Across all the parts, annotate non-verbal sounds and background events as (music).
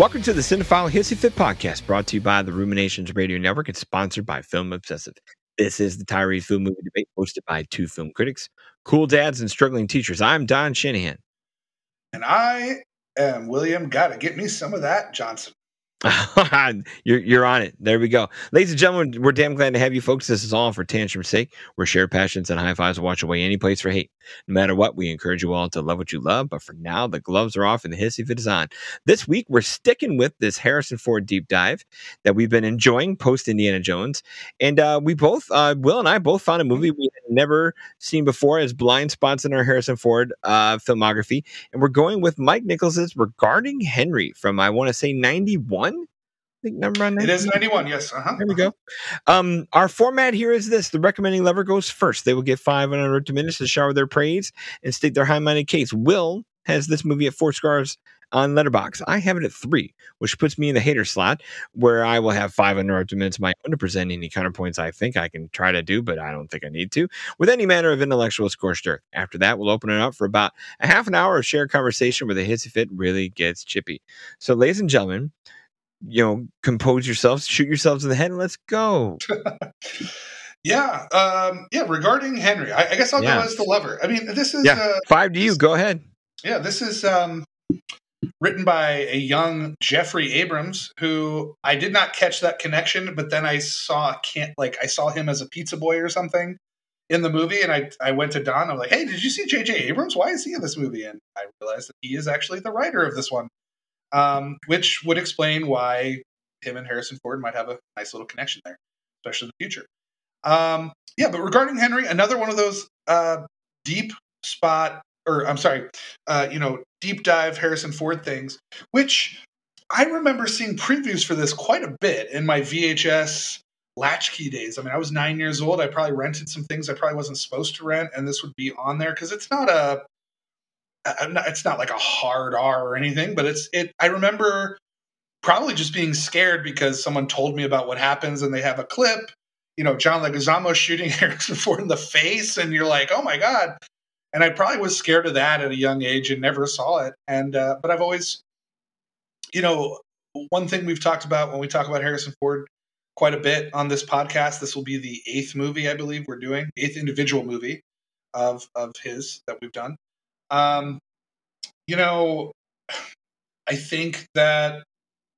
Welcome to the Cinephile Hissy Fit podcast, brought to you by the Ruminations Radio Network and sponsored by Film Obsessive. This is the Tyrese Film Movie Debate, hosted by two film critics, cool dads, and struggling teachers. I'm Don Shanahan. And I am William. Gotta get me some of that, Johnson. (laughs) you're you're on it. There we go, ladies and gentlemen. We're damn glad to have you, folks. This is all for tantrum's sake. We're shared passions and high fives watch away any place for hate. No matter what, we encourage you all to love what you love. But for now, the gloves are off and the hissy fit is on. This week, we're sticking with this Harrison Ford deep dive that we've been enjoying post Indiana Jones, and uh, we both, uh, Will and I, both found a movie we had never seen before as blind spots in our Harrison Ford uh, filmography, and we're going with Mike Nichols's regarding Henry from I want to say ninety one think number on It is 91, yes. Uh-huh. There we go. Um, our format here is this the recommending lever goes first. They will get five uninterrupted minutes to shower their praise and state their high minded case. Will has this movie at four stars on Letterboxd. I have it at three, which puts me in the hater slot where I will have five uninterrupted minutes of my own to present any counterpoints I think I can try to do, but I don't think I need to, with any manner of intellectual scorched earth. After that, we'll open it up for about a half an hour of shared conversation where the hissy fit really gets chippy. So, ladies and gentlemen, you know, compose yourselves, shoot yourselves in the head, and let's go. (laughs) yeah, um, yeah. Regarding Henry, I, I guess I'll yeah. go as the lover. I mean, this is yeah. Uh, five to you. Go ahead. Yeah, this is um, written by a young Jeffrey Abrams, who I did not catch that connection, but then I saw can't like I saw him as a pizza boy or something in the movie, and I I went to Don. I'm like, hey, did you see J.J. Abrams? Why is he in this movie? And I realized that he is actually the writer of this one um, which would explain why him and Harrison Ford might have a nice little connection there, especially in the future. Um, yeah, but regarding Henry, another one of those uh, deep spot, or I'm sorry, uh, you know, deep dive Harrison Ford things, which I remember seeing previews for this quite a bit in my VHS latchkey days. I mean, I was nine years old. I probably rented some things I probably wasn't supposed to rent, and this would be on there because it's not a not, it's not like a hard R or anything, but it's it. I remember probably just being scared because someone told me about what happens, and they have a clip. You know, John Leguizamo (laughs) shooting Harrison Ford in the face, and you're like, oh my god. And I probably was scared of that at a young age and never saw it. And uh, but I've always, you know, one thing we've talked about when we talk about Harrison Ford quite a bit on this podcast. This will be the eighth movie I believe we're doing, eighth individual movie of of his that we've done. Um, you know, I think that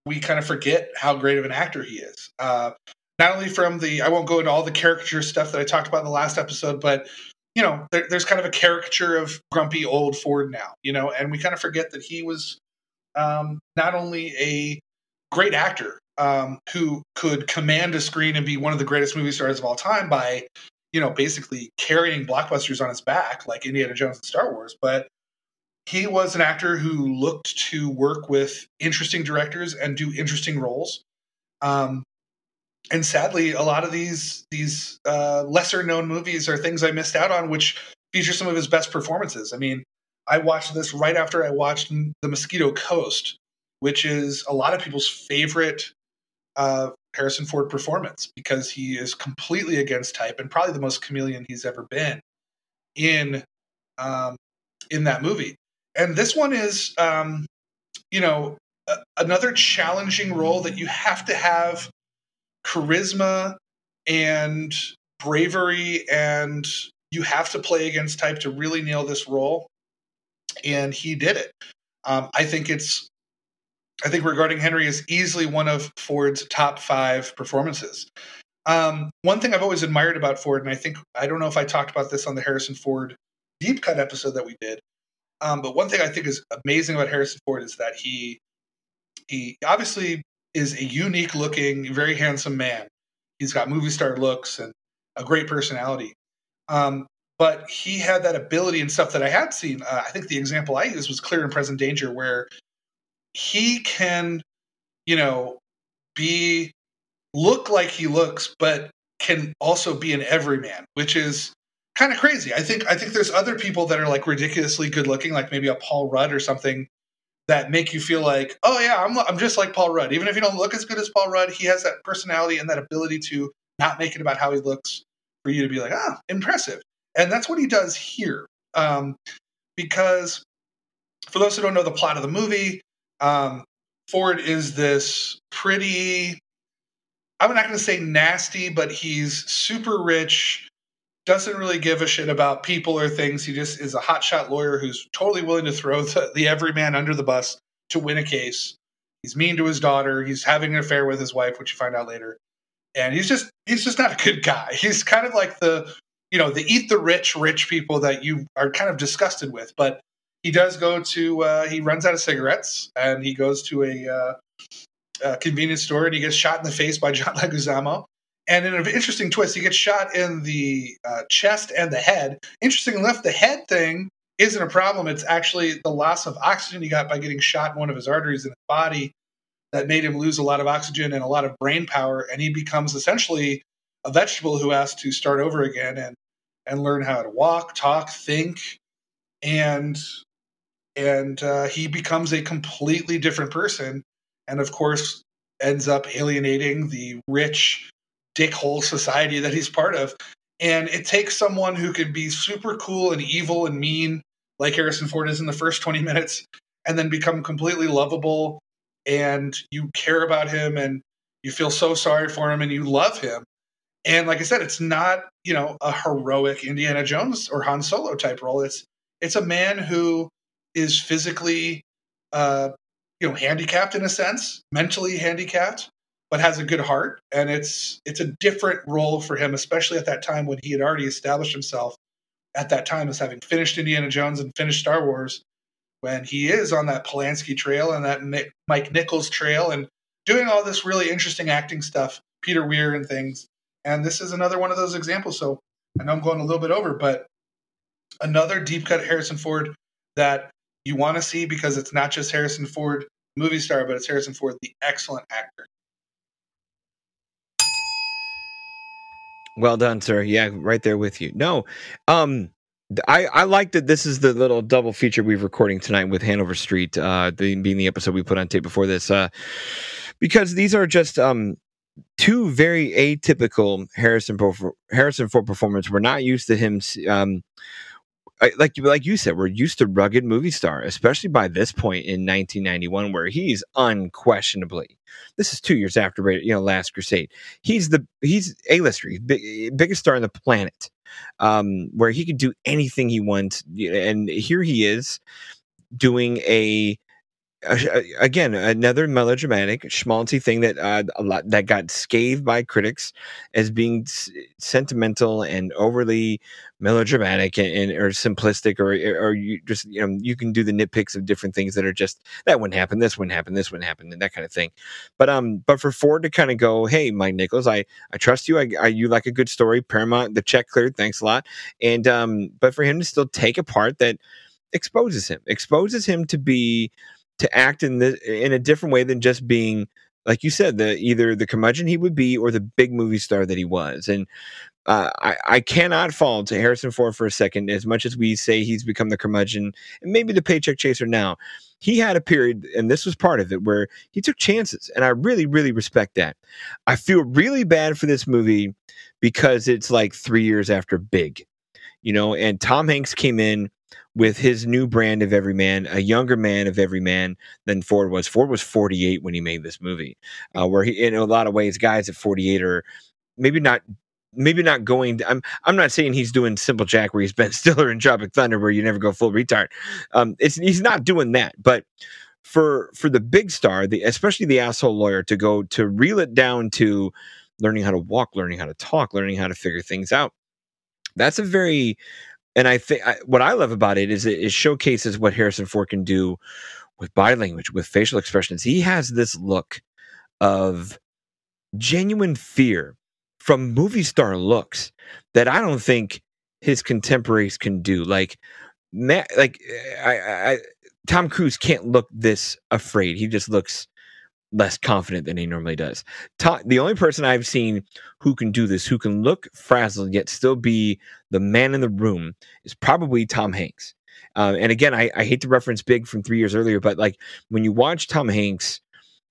we kind of forget how great of an actor he is. Uh, not only from the, I won't go into all the caricature stuff that I talked about in the last episode, but you know, there, there's kind of a caricature of grumpy old Ford now, you know, and we kind of forget that he was um, not only a great actor um, who could command a screen and be one of the greatest movie stars of all time by you know, basically carrying blockbusters on his back like Indiana Jones and Star Wars, but he was an actor who looked to work with interesting directors and do interesting roles. Um, and sadly, a lot of these these uh, lesser known movies are things I missed out on, which feature some of his best performances. I mean, I watched this right after I watched The Mosquito Coast, which is a lot of people's favorite uh, Harrison Ford performance because he is completely against type and probably the most chameleon he's ever been in um, in that movie. And this one is, um, you know, a- another challenging role that you have to have charisma and bravery, and you have to play against type to really nail this role. And he did it. Um, I think it's I think regarding Henry is easily one of Ford's top five performances. Um, one thing I've always admired about Ford, and I think I don't know if I talked about this on the Harrison Ford deep cut episode that we did, um, but one thing I think is amazing about Harrison Ford is that he he obviously is a unique looking, very handsome man. He's got movie star looks and a great personality. Um, but he had that ability and stuff that I had seen. Uh, I think the example I used was Clear and Present Danger, where he can, you know, be look like he looks, but can also be an everyman, which is kind of crazy. I think I think there's other people that are like ridiculously good looking, like maybe a Paul Rudd or something, that make you feel like, oh yeah, I'm I'm just like Paul Rudd. Even if you don't look as good as Paul Rudd, he has that personality and that ability to not make it about how he looks for you to be like, ah, impressive. And that's what he does here. Um, because for those who don't know the plot of the movie, um, Ford is this pretty, I'm not going to say nasty, but he's super rich, doesn't really give a shit about people or things. He just is a hotshot lawyer who's totally willing to throw the, the everyman under the bus to win a case. He's mean to his daughter. He's having an affair with his wife, which you find out later. And he's just he's just not a good guy. He's kind of like the you know the eat the rich rich people that you are kind of disgusted with. But he does go to uh, he runs out of cigarettes and he goes to a, uh, a convenience store and he gets shot in the face by John (laughs) Leguizamo. And in an interesting twist, he gets shot in the uh, chest and the head. Interesting enough, the head thing isn't a problem. It's actually the loss of oxygen he got by getting shot in one of his arteries in his body that made him lose a lot of oxygen and a lot of brain power. And he becomes essentially a vegetable who has to start over again and and learn how to walk, talk, think, and and uh, he becomes a completely different person, and of course ends up alienating the rich dickhole society that he's part of. And it takes someone who can be super cool and evil and mean, like Harrison Ford is in the first 20 minutes, and then become completely lovable and you care about him and you feel so sorry for him and you love him. And like I said, it's not, you know, a heroic Indiana Jones or Han Solo type role. It's it's a man who is physically uh, you know, handicapped in a sense, mentally handicapped, but has a good heart. And it's it's a different role for him, especially at that time when he had already established himself at that time as having finished Indiana Jones and finished Star Wars when he is on that Polanski trail and that Mike Nichols trail and doing all this really interesting acting stuff, Peter Weir and things. And this is another one of those examples. So I know I'm going a little bit over, but another deep cut Harrison Ford that you want to see because it's not just Harrison Ford, movie star, but it's Harrison Ford, the excellent actor. Well done, sir. Yeah, right there with you. No, um, I, I like that this is the little double feature we're recording tonight with Hanover Street, uh, the, being the episode we put on tape before this, uh, because these are just um, two very atypical Harrison Harrison Ford performance. We're not used to him, um, like like you said, we're used to rugged movie star, especially by this point in 1991, where he's unquestionably. This is two years after you know Last Crusade. He's the he's a lister, big, biggest star on the planet um, where he could do anything he wants. And here he is doing a again another melodramatic schmaltzy thing that uh, a lot that got scathed by critics as being s- sentimental and overly melodramatic and, and, or simplistic or or you just you know you can do the nitpicks of different things that are just that wouldn't happen this wouldn't happen this wouldn't happen and that kind of thing. But um but for Ford to kind of go hey Mike Nichols I I trust you I, I you like a good story Paramount the check cleared thanks a lot and um but for him to still take a part that exposes him exposes him to be to act in the in a different way than just being like you said the either the curmudgeon he would be or the big movie star that he was and uh, I, I cannot fault Harrison Ford for a second. As much as we say he's become the curmudgeon and maybe the paycheck chaser now, he had a period, and this was part of it, where he took chances, and I really, really respect that. I feel really bad for this movie because it's like three years after Big, you know, and Tom Hanks came in with his new brand of everyman, a younger man of everyman than Ford was. Ford was 48 when he made this movie, uh, where he, in a lot of ways, guys at 48 are maybe not. Maybe not going. To, I'm. I'm not saying he's doing Simple Jack, where he's (laughs) Ben Stiller in Tropic Thunder, where you never go full retard. Um, it's he's not doing that. But for for the big star, the especially the asshole lawyer, to go to reel it down to learning how to walk, learning how to talk, learning how to figure things out. That's a very and I think what I love about it is it, it showcases what Harrison Ford can do with body language, with facial expressions. He has this look of genuine fear from movie star looks that I don't think his contemporaries can do. Like, like eh, I, I, Tom Cruise can't look this afraid. He just looks less confident than he normally does. the only person I've seen who can do this, who can look frazzled yet still be the man in the room, is probably Tom Hanks. Uh, and again, I, I hate to reference Big from three years earlier, but like when you watch Tom Hanks,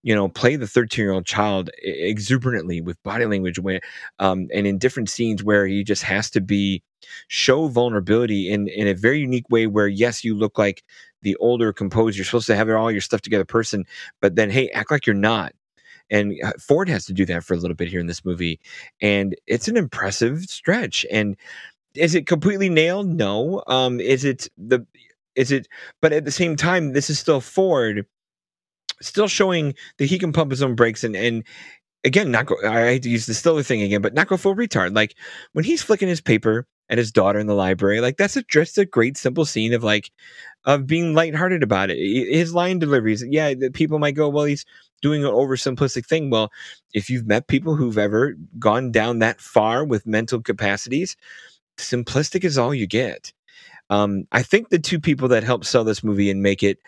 you know, play the 13 year old child exuberantly with body language, where, um, and in different scenes where he just has to be show vulnerability in in a very unique way. Where yes, you look like the older composed you're supposed to have all your stuff together person but then hey act like you're not. And uh, ford has to do that for a little bit here in this movie and it's an impressive stretch. And is it completely nailed? No. Um is it the is it but at the same time this is still ford still showing that he can pump his own brakes and and again not go i hate to use the stiller thing again but not go full retard. Like when he's flicking his paper at his daughter in the library like that's a, just a great simple scene of like of being lighthearted about it. His line deliveries yeah people might go well he's doing an oversimplistic thing. Well if you've met people who've ever gone down that far with mental capacities simplistic is all you get. Um, i think the two people that helped sell this movie and make it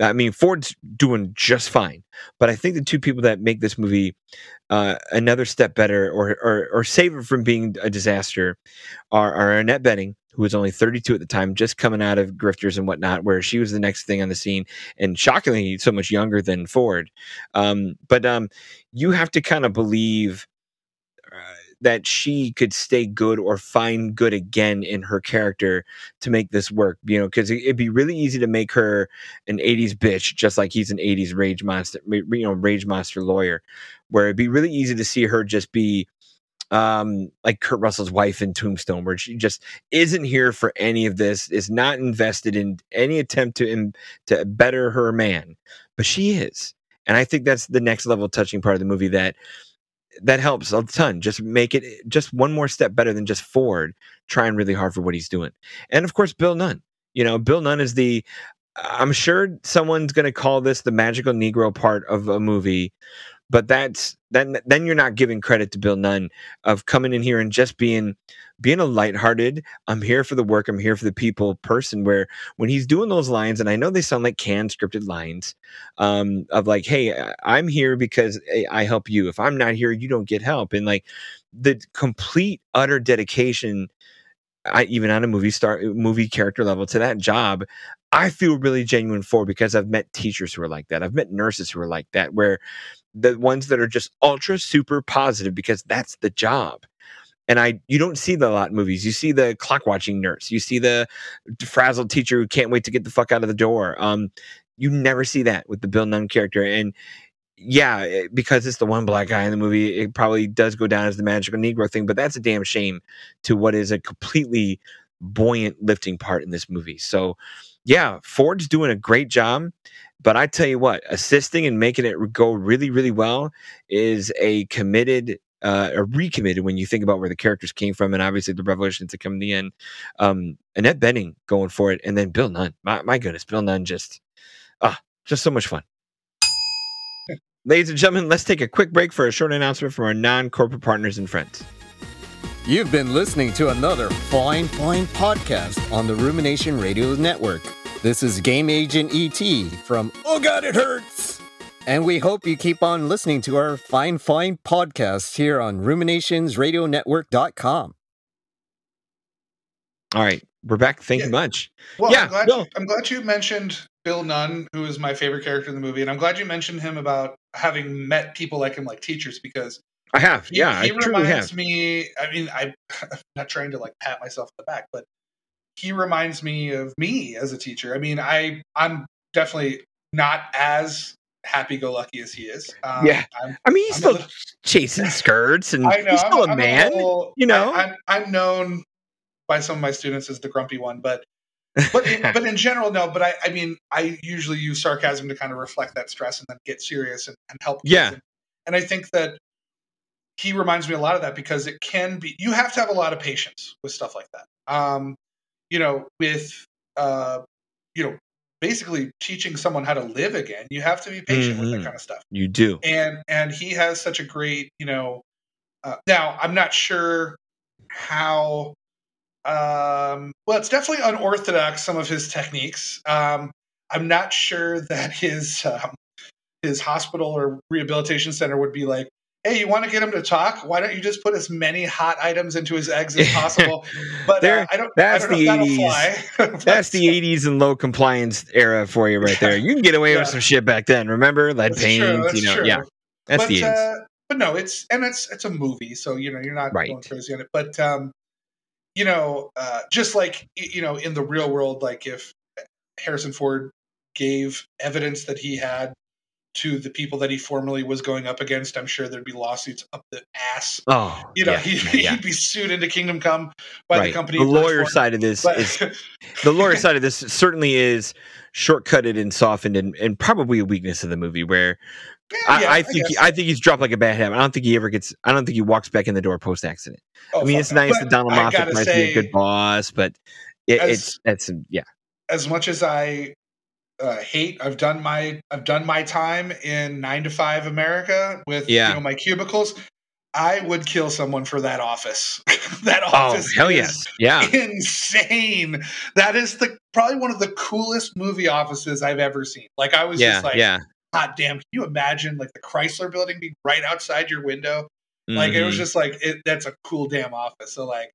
I mean, Ford's doing just fine, but I think the two people that make this movie uh, another step better or, or, or save it from being a disaster are, are Annette Bening, who was only 32 at the time, just coming out of Grifters and whatnot, where she was the next thing on the scene, and shockingly so much younger than Ford. Um, but um, you have to kind of believe that she could stay good or find good again in her character to make this work. You know, because it'd be really easy to make her an '80s bitch, just like he's an '80s rage monster, you know, rage monster lawyer. Where it'd be really easy to see her just be um like Kurt Russell's wife in Tombstone where she just isn't here for any of this is not invested in any attempt to in, to better her man but she is and I think that's the next level touching part of the movie that that helps a ton. Just make it just one more step better than just Ford trying really hard for what he's doing. And of course, Bill Nunn. You know, Bill Nunn is the. I'm sure someone's going to call this the magical Negro part of a movie, but that's then then you're not giving credit to Bill Nunn of coming in here and just being being a lighthearted, I'm here for the work, I'm here for the people person. Where when he's doing those lines, and I know they sound like canned scripted lines, um, of like, hey, I'm here because I help you. If I'm not here, you don't get help. And like the complete utter dedication I, even on a movie star movie character level to that job i feel really genuine for because i've met teachers who are like that i've met nurses who are like that where the ones that are just ultra super positive because that's the job and I you don't see the lot in movies. You see the clock watching nurse. You see the frazzled teacher who can't wait to get the fuck out of the door. Um, you never see that with the Bill Nunn character. And yeah, eh, because it's the one black guy in the movie, it probably does go down as the magical Negro thing. But that's a damn shame to what is a completely buoyant lifting part in this movie. So yeah, Ford's doing a great job. But I tell you what, assisting and making it go really, really well is a committed uh, or recommitted when you think about where the characters came from, and obviously the revelations that come in the end. Um, Annette Bening going for it, and then Bill Nunn. My, my goodness, Bill Nunn just ah, just so much fun. Ladies and gentlemen, let's take a quick break for a short announcement from our non-corporate partners and friends. You've been listening to another fine, fine podcast on the Rumination Radio Network. This is Game Agent ET from Oh God, it hurts. And we hope you keep on listening to our fine, fine podcast here on ruminationsradionetwork.com. All right. We're back. Thank yeah. you much. Well, yeah, I'm glad, you, I'm glad you mentioned Bill Nunn, who is my favorite character in the movie. And I'm glad you mentioned him about having met people like him, like teachers, because I have. He, yeah. He I reminds me, I mean, I, (laughs) I'm not trying to like pat myself on the back, but he reminds me of me as a teacher. I mean, I, I'm definitely not as happy-go-lucky as he is. Um, yeah, I'm, i mean, he's I'm still little, chasing skirts, and (laughs) know, he's still I'm, a man. A little, you know, I, am known by some of my students as the grumpy one, but (laughs) but in, but in general, no. But I, I mean, I usually use sarcasm to kind of reflect that stress and then get serious and, and help. Yeah, and, and I think that he reminds me a lot of that because it can be you have to have a lot of patience with stuff like that. Um, you know, with uh, you know, basically teaching someone how to live again you have to be patient mm-hmm. with that mm-hmm. kind of stuff you do and and he has such a great you know uh, now i'm not sure how um well it's definitely unorthodox some of his techniques um i'm not sure (laughs) that his um, his hospital or rehabilitation center would be like hey, you want to get him to talk? Why don't you just put as many hot items into his eggs as (laughs) possible? But uh, I don't. That's I don't the eighties. (laughs) that's the eighties and low compliance era for you right there. You can get away yeah. with some shit back then. Remember lead paint? You know, true. yeah. That's but, the 80s. Uh, but no, it's and it's it's a movie, so you know you're not right. going crazy on it. But um, you know, uh, just like you know, in the real world, like if Harrison Ford gave evidence that he had to the people that he formerly was going up against, I'm sure there'd be lawsuits up the ass. Oh, You know, yeah, he, yeah, would be sued into Kingdom Come by right. the company. The lawyer side of this But- is (laughs) the lawyer side of this certainly is shortcutted and softened and, and probably a weakness of the movie where Yeah, I, I think he. I think he's dropped like a bad habit. I don't think he ever gets. I don't think he walks back in the door post accident. Oh, I mean, it's nice that Donald I Moffat might be a good boss, but it, As- it's that's yeah, as much as I uh, hate, I've done my I've done my time in nine to five America with Yeah. you know my cubicles. I would kill someone for that office. (laughs) that office. oh office hell is yes, yeah, insane. That is the probably one of the coolest movie offices I've ever seen. Like I was yeah, just like, yeah. God damn, can you imagine like the Chrysler building being right outside your window? Like it was Mhm. just like it, that's a cool damn office. So like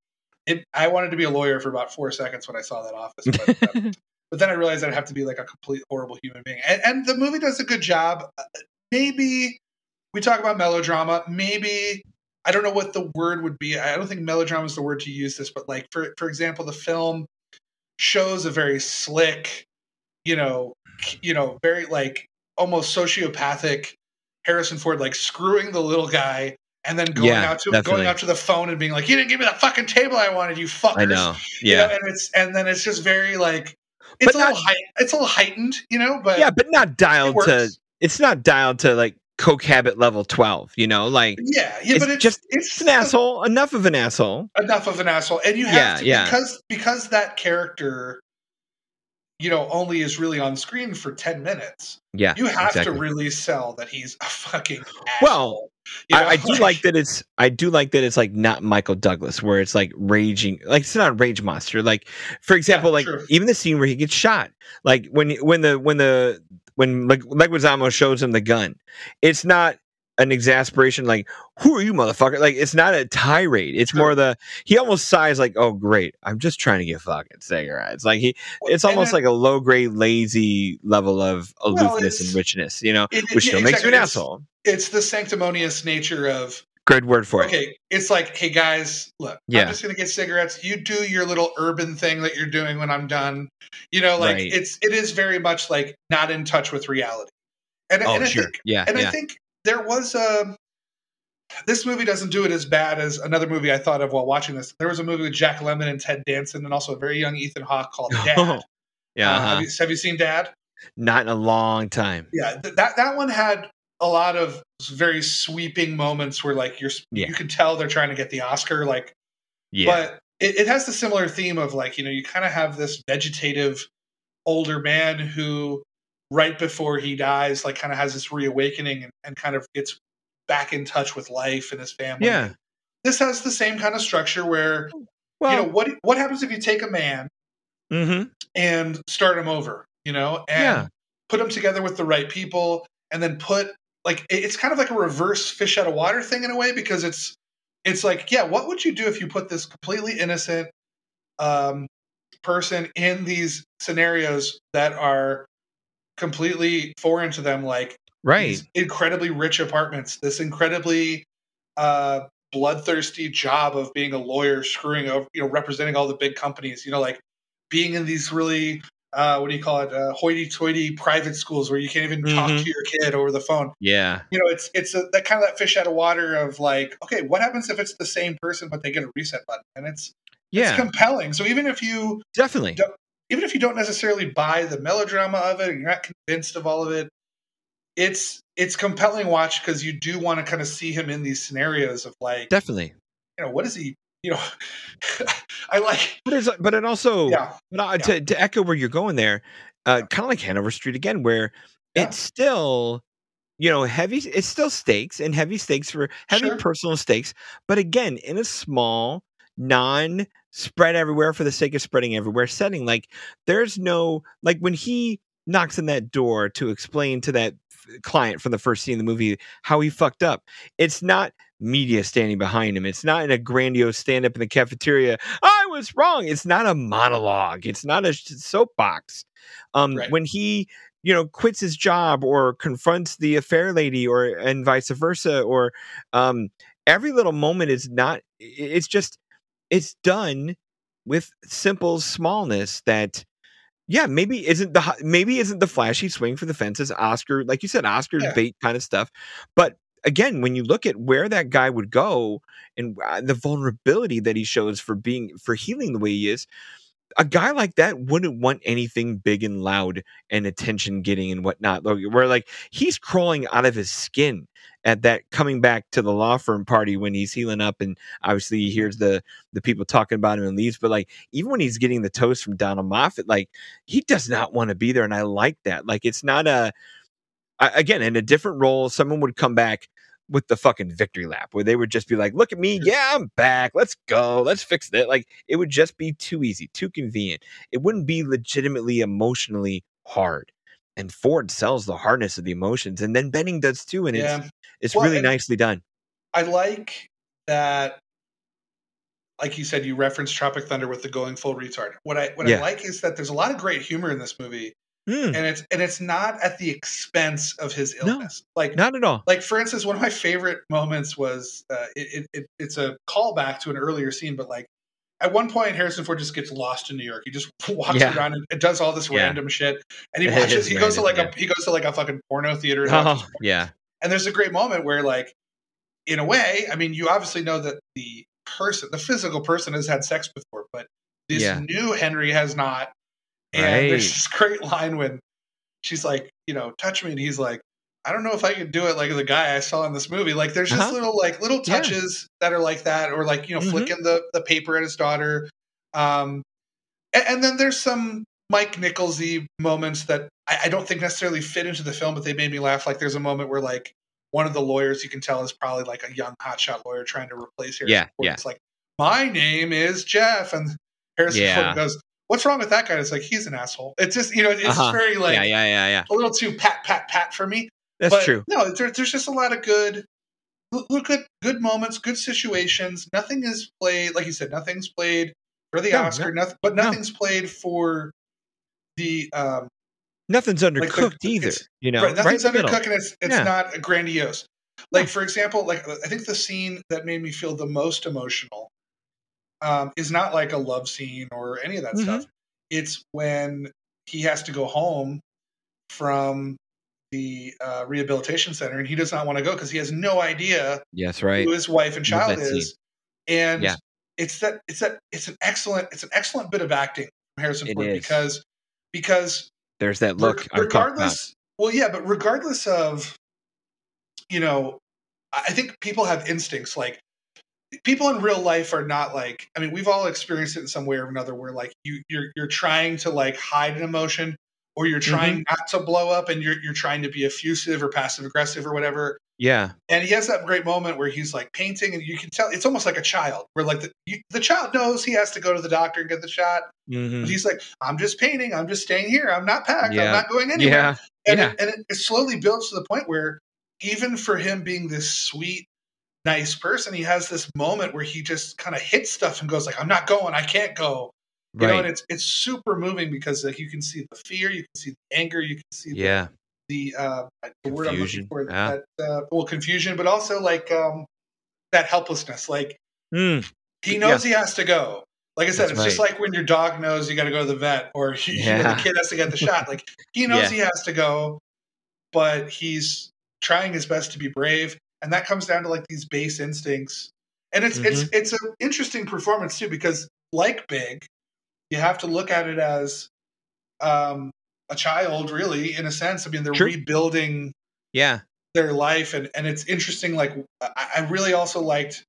it, I wanted to be a lawyer for about four seconds when I saw that office, but, uh, (laughs) but then I realized I'd have to be like a complete horrible human being. And, and the movie does a good job. Uh, Maybe we talk about melodrama. Maybe I don't know what the word would be. I don't think melodrama is the word to use this, but like for for example, the film shows a very slick, you know, you know, very like almost sociopathic Harrison Ford like screwing the little guy and then going Yeah, out to definitely. going out to the phone and being like, "You didn't give me the fucking table I wanted, you fuckers." I know, You yeah, know, and it's and then it's just very like But it's a not- little it's a little heightened, you know. But yeah, but not dialed to. It's not dialed to like coke habit level twelve. You know, like yeah, yeah, it's but it's just- it's it's an asshole. Enough of an asshole. enough of an asshole, and you have Yeah, to yeah. because because that character, you know, only is really on screen for ten minutes. Yeah, You have exactly. to really sell that he's a fucking. Well, you know? I, I do like that it's I do like that it's like not Michael Douglas where it's like raging like it's not a rage monster like for example Yeah, like true. even the scene where he gets shot like when when the when the when like Leguizamo shows him the gun it's not an exasperation like who are you motherfucker like it's not a tirade it's more the he almost sighs like oh great I'm just trying to get fucking cigarettes like he it's almost then- like a low grade lazy level of aloofness and richness you know it- it- which yeah, still makes you an. It's- asshole it's the sanctimonious nature of good word for it okay, it's like, hey guys, look, Yeah. I'm just gonna get cigarettes. You do your little urban thing that you're doing when I'm done. You know, like Right. it's it is very much like not in touch with reality. And, Oh, and I sure. think yeah, and yeah. I think there was a this movie doesn't do it as bad as another movie I thought of while watching this. There was a movie with Jack Lemmon and Ted Danson and also a very young Ethan Hawke called (laughs) Dad. yeah, Uh, uh-huh. have, you, have you seen Dad? not in a long time. Yeah, th- that that one had a lot of very sweeping moments where like you're Yeah. you can tell they're trying to get the Oscar like Yeah, but it, it has the similar theme of like you know you kind of have this vegetative older man who right before he dies like kind of has this reawakening and, and kind of gets back in touch with life and his family yeah. this has the same kind of structure where Well, you know what what happens if you take a man mhm. and start him over you know and Yeah. put him together with the right people and then put like it's kind of like a reverse fish out of water thing in a way because it's it's like yeah what would you do if you put this completely innocent um person in these scenarios that are completely foreign to them like right. these incredibly rich apartments this incredibly uh bloodthirsty job of being a lawyer screwing over you know representing all the big companies you know like being in these really uh what do you call it uh hoity-toity private schools where you can't even talk Mhm. to your kid over the phone Yeah, you know it's it's a, that kind of that fish out of water of like okay what happens if it's the same person but they get a reset button and it's yeah, it's compelling so even if you definitely. Even if you don't necessarily buy the melodrama of it and you're not convinced of all of it it's it's compelling watch because you do want to kind of see him in these scenarios of like Definitely. you know what is he you know (laughs) i like But it's but it also yeah but, uh, to to echo where you're going there, uh, kind of like Hanover Street again, where Yeah. it's still you know heavy. It's still stakes and heavy stakes for heavy Sure. personal stakes, but again in a small non spread everywhere for the sake of spreading everywhere setting. Like there's no like when he knocks on that door to explain to that client from the first scene of the movie how he fucked up. It's not media standing behind him. It's not in a grandiose stand up in the cafeteria. I was wrong. It's not a monologue. It's not a soapbox. Um, Right. When he, you know, quits his job or confronts the affair lady, or and vice versa, or um, every little moment is not. It's just, it's done with simple smallness that yeah, maybe isn't the maybe isn't the flashy swing for the fences Oscar, like you said, Oscar Yeah. bait kind of stuff. But again, when you look at where that guy would go and uh, the vulnerability that he shows for being for healing the way he is, a guy like that wouldn't want anything big and loud and attention getting and whatnot. Where like he's crawling out of his skin at that coming back to the law firm party when he's healing up and obviously he hears the the people talking about him and leaves. But like even when he's getting the toast from Donald Moffat, like he does not want to be there, and I like that. Like it's not a I- again in a different role. Someone would come back with the fucking victory lap where they would just be like, "Look at me, yeah, I'm back. Let's go. Let's fix it." Like it would just be too easy, too convenient. It wouldn't be legitimately emotionally hard. And Ford sells the hardness of the emotions, and then Bening does too, and yeah. it's it's Well, really nicely done. I like that. Like you said, you referenced Tropic Thunder with the going full retard. What I what Yeah. I like is that there's a lot of great humor in this movie, Hmm, and it's and it's not at the expense of his No, illness. like not at all. like for instance, one of my favorite moments was uh, it, it, it it's a callback to an earlier scene, but like at one point Harrison Ford just gets lost in New York. He just (laughs) walks Yeah. around and, and does all this Yeah. random shit, and he (laughs) watches. He goes to like a he goes to like a fucking porno theater. Oh, yeah. and there's a great moment where, like, in a way, I mean, you obviously know that the person, the physical person, has had sex before, but this new Henry has not. And Right. there's this great line when she's like, you know, touch me, and he's like, I don't know if I could do it like the guy I saw in this movie. Like, there's just Uh-huh. little like little Yeah. touches that are like that, or like you know, Mhm. flicking the the paper at his daughter. Um, and, and then there's some Mike Nicholsy moments that I, I don't think necessarily fit into the film, but they made me laugh. Like there's a moment where like one of the lawyers you can tell is probably like a young hotshot lawyer trying to replace Harrison Yeah, Ford. yeah. It's like my name is Jeff, and Harrison Yeah. Ford goes, "What's wrong with that guy?" It's like he's an asshole. It's just you know it's Uh-huh. very like yeah, yeah, yeah, yeah. a little too pat pat pat for me. That's but true. No, there, there's just a lot of good. Look at good moments, good situations. Nothing is played, like you said, nothing's played for the No, Oscar, nothing, but no. nothing's played for the um, Nothing's the- undercooked either. You know, right, nothing's in the middle. undercooked and it's it's Yeah. not grandiose. Like for example, like I think the scene that made me feel the most emotional um, is not like a love scene or any of that Mhm. stuff. It's when he has to go home from the uh, rehabilitation center and he does not want to go because he has no idea Yes, right. who his wife and child that scene. is. And Yeah. it's that it's that it's an excellent it's an excellent bit of acting from Harrison It Ford is. because because There's that look. Reg- I'm talking about. regardless well yeah but regardless of you know i I think people have instincts like people in real life are not like i mean we've all experienced it in some way or another where like you you're you're trying to like hide an emotion or you're trying Mm-hmm. not to blow up and you're you're trying to be effusive or passive aggressive or whatever. Yeah, and he has that great moment where he's like painting and you can tell it's almost like a child where like the, you, the child knows he has to go to the doctor and get the shot. Mhm. he's like i'm just painting. I'm just staying here. I'm not packed. Yeah. i'm not going anywhere. Yeah, and, yeah. it, and it, it slowly builds to the point where even for him being this sweet nice person he has this moment where he just kind of hits stuff and goes like i'm not going. I can't go you know and it's it's super moving because like you can see the fear you can see the anger you can see Yeah, the uh the word i'm Confusion, looking for yeah. that uh, well confusion but also like um that helplessness like Mm, he knows he has to go. Like i said That's it's just like when your dog knows you got to go to the vet or (laughs) you know, the kid has to get the shot like he (laughs) knows Yeah. he has to go but he's trying his best to be brave and that comes down to like these base instincts and it's it's Mm-hmm. it's an interesting performance too because like big you have to look at it as um a child really in a sense. I mean they're rebuilding yeah, their life and and it's interesting like i, I really also liked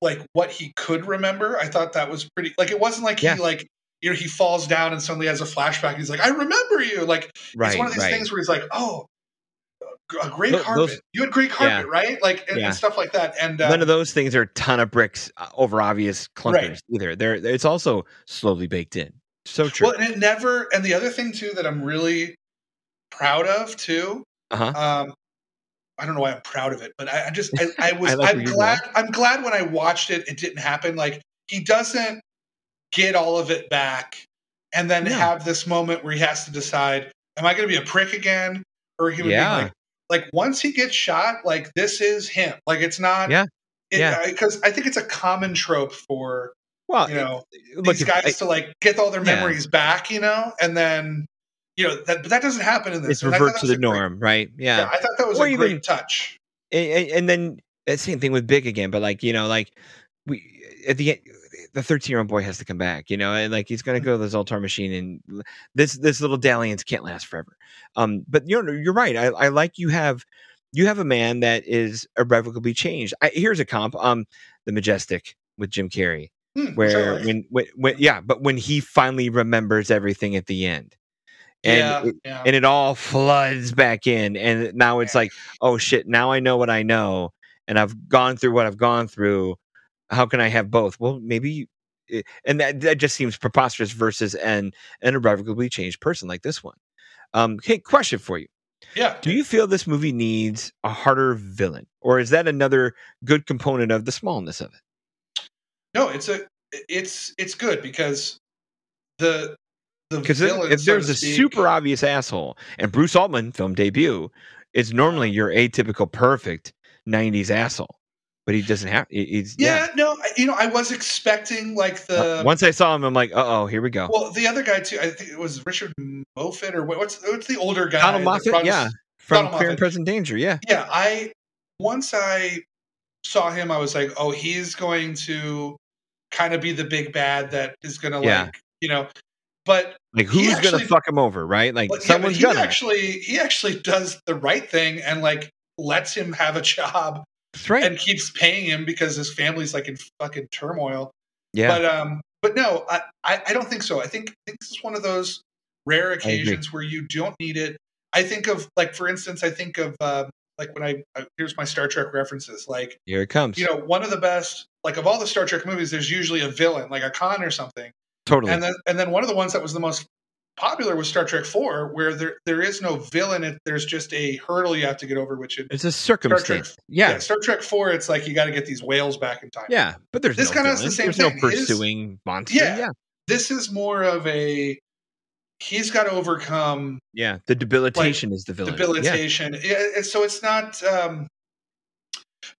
like what he could remember. I thought that was pretty like it wasn't like Yeah. he like you know he falls down and suddenly has a flashback he's like i remember you! Like right, it's one of these right. things where he's like oh a great Tho- carpet those- you had great carpet right like and, Yeah. and stuff like that and uh, None of those things are a ton of bricks uh, over obvious clunkers Right. either. They're, it's also slowly baked in. So true. well and it never and the other thing too that i'm really proud of too Uh huh. um I don't know why I'm proud of it, but I, I just I, I (laughs) was I you're glad I'm glad when I watched it it didn't happen. Like he doesn't get all of it back and then No. have this moment where he has to decide, am I gonna be a prick again? Or a human Yeah. being like like once he gets shot, like this is him. Like it's not Yeah. it, Yeah. because I think it's a common trope for Well, you know it- look, these guys I- to like get all their Yeah. memories back, you know, and then you know that but that doesn't happen in this. it's and I thought revert to the a great- norm, right? yeah. Yeah. I thought that was Or a even- great touch. And, and, and then the same thing with Big again, but like you know, like we at the end, the thirteen year old boy has to come back, you know, and like he's gonna go to the Zoltar machine, and this this little dalliance can't last forever. Um, but you know, you're right. I, I like you have you have a man that is irrevocably changed. I, here's a comp. Um, the Majestic with Jim Carrey. I where when, when when yeah but when he finally remembers everything at the end and yeah, it, yeah. and it all floods back in and now it's like oh shit now i know what i know and i've gone through what i've gone through how can i have both? Well maybe eh, and that, that just seems preposterous versus an an irrevocably changed person like this one. Um hey question for you. Yeah. do you feel this movie needs a harder villain or is that another good component of the smallness of it? No, it's a it's it's good because the the Because if so there's to a speak- super obvious asshole, and Bruce Altman film debut is normally your atypical perfect '90s asshole, but he doesn't have. He's yeah, no, you know, I was expecting like the Uh, Once I saw him, I'm like, uh oh, here we go. well, the other guy too. I think it was Richard Moffat or what's what's the older guy? Donald Moffat, yeah, from Donald Clear and Present Danger, yeah, yeah. I once I saw him, I was like, oh, he's going to kind of be the big bad that is going to Yeah. like you know, but like who's actually- gonna fuck him over, right? Like yeah, someone's he gonna. actually he actually does the right thing and like lets him have a (laughs) job right. and keeps paying him because his family's like in fucking turmoil. yeah, But um but no, I, I I don't think so. I think I think this is one of those rare occasions where you don't need it. I think of like for instance, I think of um like when I, I here's my Star Trek references. Like here it comes. you know, one of the best like of all the Star Trek movies, there's usually a villain, like a Khan or something. totally. And then and then one of the ones that was the most popular with Star Trek Four, where there there is no villain. It, there's just a hurdle you have to get over, which it's a circumstance. yeah. yeah, Star Trek Four, it's like you got to get these whales back in time. yeah, but there's This no kinda the villain. same There's no thing. His- pursuing monster. Yeah. yeah, This is more of a he's got to overcome yeah. The debilitation is the villain. Debilitation. Yeah, and so it's not. um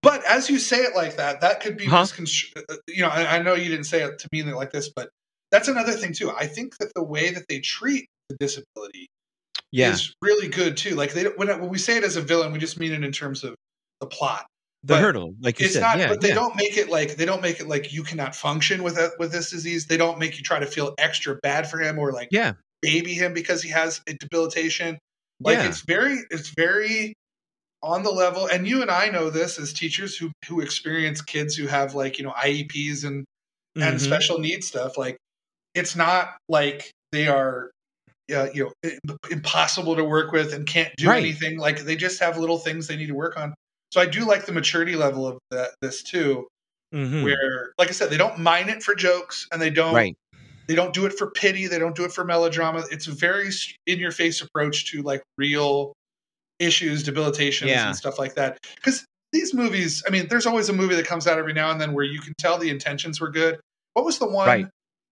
But as you say it like that, that could be Huh? misconstru- uh, You know, I, I know you didn't say it to mean it like this, but that's another thing too. I think that the way that they treat the disability Yeah, is really good too. Like they when, when we say it as a villain, we just mean it in terms of the plot. the but hurdle, like you it's said. not, yeah, but they yeah. don't make it like they don't make it like you cannot function with it, with this disease. They don't make you try to feel extra bad for him or like Yeah, baby him because he has a debilitation. Like Yeah. it's very, it's very on the level. And you and I know this as teachers who who experience kids who have like you know IEPs and and Mhm. special needs stuff. Like it's not like they are. Uh, you know, impossible to work with and can't do Right. anything. Like they just have little things they need to work on. So I do like the maturity level of this too, Mhm. where, like I said, they don't mine it for jokes and they don't right. they don't do it for pity they don't do it for melodrama it's a very in your face approach to like real issues debilitations Yeah. and stuff like that because these movies i mean there's always a movie that comes out every now and then where you can tell the intentions were good what was the one Right.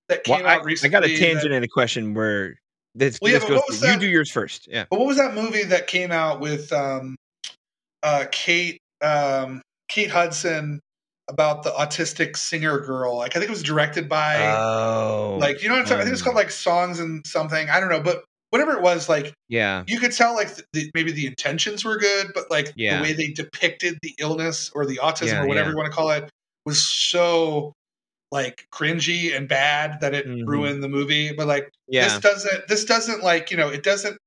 That came Well, I, out I recently got a that- tangent and a question where this, Well, yeah, this goes. what was You do yours first. Yeah. but what was that movie that came out with um uh kate um kate hudson about the autistic singer girl like i think it was directed by Oh, like you know what i'm talking i think it's called like songs and something i don't know but whatever it was like yeah, you could tell like the, maybe the intentions were good, but like Yeah. the way they depicted the illness or the autism Yeah, or whatever yeah. you want to call it was so like cringy and bad that it Mhm. ruined the movie. But like yeah, this doesn't this doesn't like you know it doesn't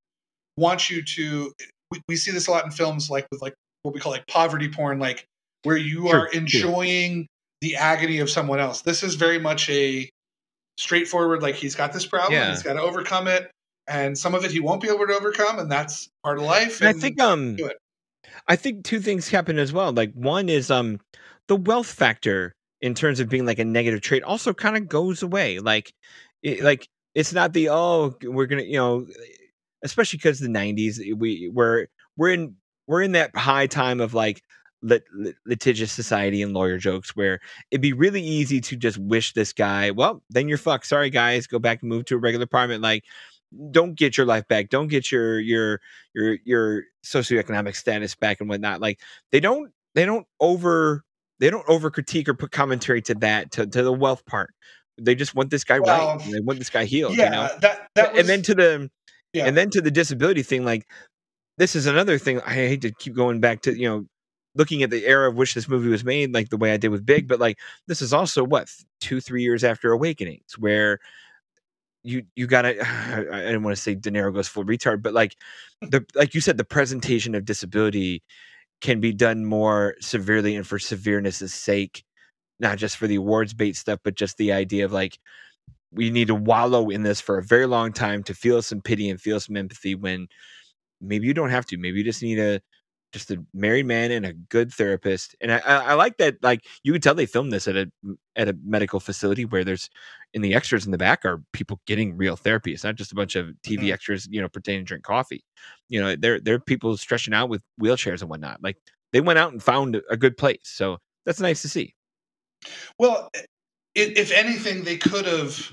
want you to. We, we see this a lot in films like with like what we call like poverty porn, like where you Sure, are sure. enjoying the agony of someone else. This is very much a straightforward like he's got this problem, Yeah. he's got to overcome it, and some of it he won't be able to overcome, and that's part of life. And I think um. I think two things happen as well. Like one is um, the wealth factor in terms of being like a negative trait also kind of goes away. Like, it, like it's not the oh we're gonna you know, especially because the '90s eh, we we're we're in we're in that high time of like lit, lit, litigious society and lawyer jokes where it'd be really easy to just wish this guy well then you're fucked. Sorry guys. Go back and move to a regular apartment. Like don't get your life back. Don't get your your your your socioeconomic status back and whatnot. Like they don't they don't over they don't over critique or put commentary to that to, to the wealth part They just want this guy Well, right. They want this guy healed. yeah, you know. that that was, and then to the Yeah. and then to the disability thing like this is another thing i hate to keep going back to you know looking at the era of which this movie was made like the way i did with big but like this is also what two three years after awakenings where you you gotta (sighs) i didn't want to say de niro goes full retard but like the like you said the presentation of disability can be done more severely and for severeness' sake not just for the awards bait stuff but just the idea of like we need to wallow in this for a very long time to feel some pity and feel some empathy when maybe you don't have to. Maybe you just need a just a married man and a good therapist. And I, I, I like that. Like you could tell they filmed this at a at a medical facility where there's in the extras in the back are people getting real therapy. It's not just a bunch of TV Mhm. extras, you know, pretending to drink coffee. You know, they're they're people stretching out with wheelchairs and whatnot. Like they went out and found a good place. So that's nice to see. Well, if anything, they could have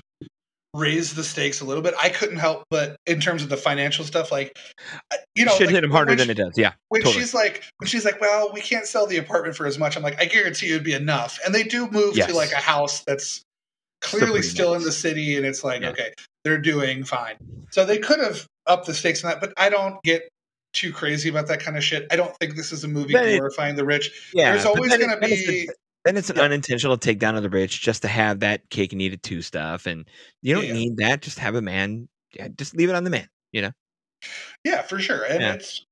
raised the stakes a little bit. I couldn't help but in terms of the financial stuff, like you know, Should like, hit him harder than she- it does. Yeah. When totally. she's like, when she's like, well, we can't sell the apartment for as much. I'm like, I guarantee it'd be enough. And they do move Yes. to like a house that's clearly still in the city, and it's like, Yeah. okay, they're doing fine. So they could have upped the stakes on that, but I don't get too crazy about that kind of shit. I don't think this is a movie it- glorifying the rich. Yeah. There's always going to then it's a- be then it's an Yeah. unintentional takedown of the rich just to have that cake and eat it too stuff. And you don't Yeah. need that. Just have a man. Just leave it on the man. You know? Yeah, for sure. And Yeah. it's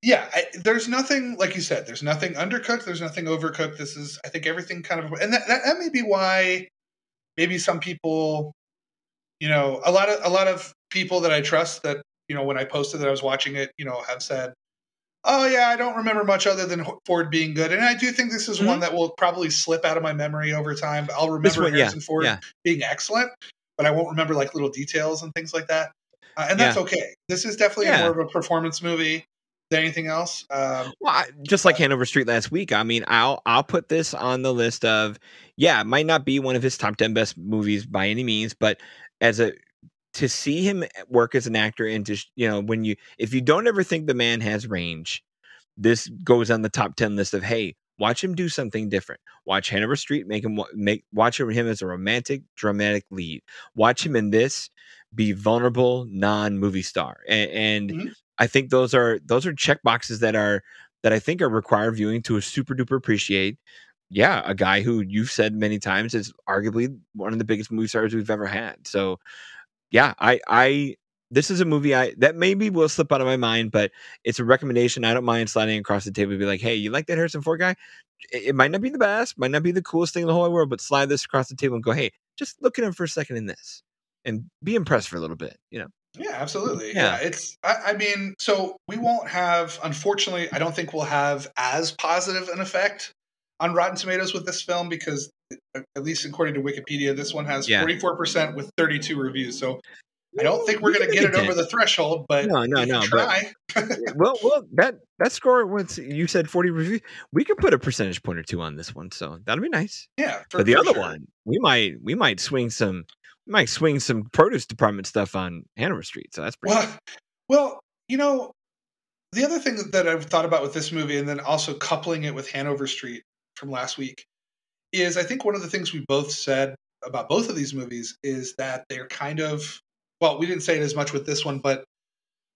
yeah, I, there's nothing like you said. There's nothing undercooked. There's nothing overcooked. This is, I think, everything kind of, and that, that, that may be why maybe some people, you know, a lot of a lot of people that I trust that you know when I posted that I was watching it, you know, have said, "Oh yeah, I don't remember much other than Ford being good," and I do think this is one that will probably slip out of my memory over time. I'll remember Mm-hmm. One, yeah, Harrison Ford yeah. being excellent, but I won't remember like little details and things like that. Uh, and that's okay. This is definitely Yeah. more of a performance movie than anything else. Um, Well, I, just like Hanover Street last week. I mean, I'll I'll put this on the list of yeah, it might not be one of his top ten best movies by any means, but as a to see him work as an actor and just you know when you if you don't ever think the man has range, this goes on the top ten list of hey, watch him do something different. Watch Hanover Street make him make watch him as a romantic dramatic lead. Watch him in this be vulnerable non movie star and. and Mhm. I think those are those are check boxes that are that I think are required viewing to a super duper appreciate. Yeah, a guy who you've said many times is arguably one of the biggest movie stars we've ever had. So, yeah, I I this is a movie I that maybe will slip out of my mind, but it's a recommendation. I don't mind sliding across the table and be like, hey, you like that Harrison Ford guy? It, it might not be the best, might not be the coolest thing in the whole world, but slide this across the table and go, hey, just look at him for a second in this and be impressed for a little bit. You know, yeah, absolutely. Yeah. Yeah, it's. I, I mean, so we won't have. Unfortunately, I don't think we'll have as positive an effect on Rotten Tomatoes with this film because, at least according to Wikipedia, this one has Yeah. forty four percent with thirty two reviews. So I don't think we're We going to get it over the threshold, but No, no, no, but- Try. well, well, that that score once you said forty reviews, we could put a percentage point or two on this one, so that'll be nice. yeah, for, but the other sure. one, we might we might swing some we might swing some produce department stuff on Hanover Street, so that's pretty. Well, well, you know, the other thing that I've thought about with this movie, and then also coupling it with Hanover Street from last week, is I think one of the things we both said about both of these movies is that they're kind of well, we didn't say it as much with this one, but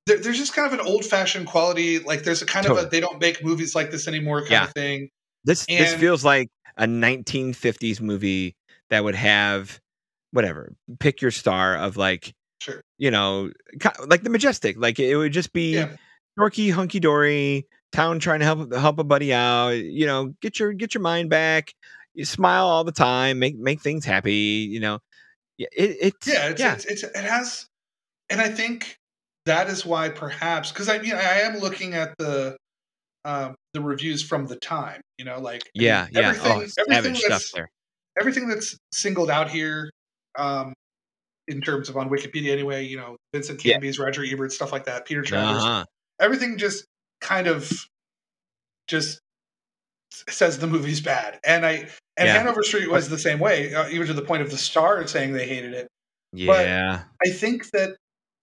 there, there's just kind of an old fashioned quality. Like there's a kind of a they don't make movies like this anymore kind Yeah. of thing. this this feels like a 1950s movie that would have whatever pick your star of like Sure. you know like the majestic like it would just be Yeah. dorky hunky dory town trying to help help a buddy out you know get your get your mind back you smile all the time make make things happy you know yeah it, it's yeah, it's, yeah It's, it's it has, and I think that is why perhaps because I mean I am looking at the um, the reviews from the time, you know, like I mean, yeah yeah everything, oh everything stuff that's there everything that's singled out here, um, in terms of on Wikipedia anyway, you know, Vincent Yeah. Canby's, Roger Ebert, stuff like that, Peter Travers, uh-huh. everything just kind of just says the movie's bad, and I and Yeah. Hanover Street was the same way, uh, even to the point of the star saying they hated it. yeah But I think that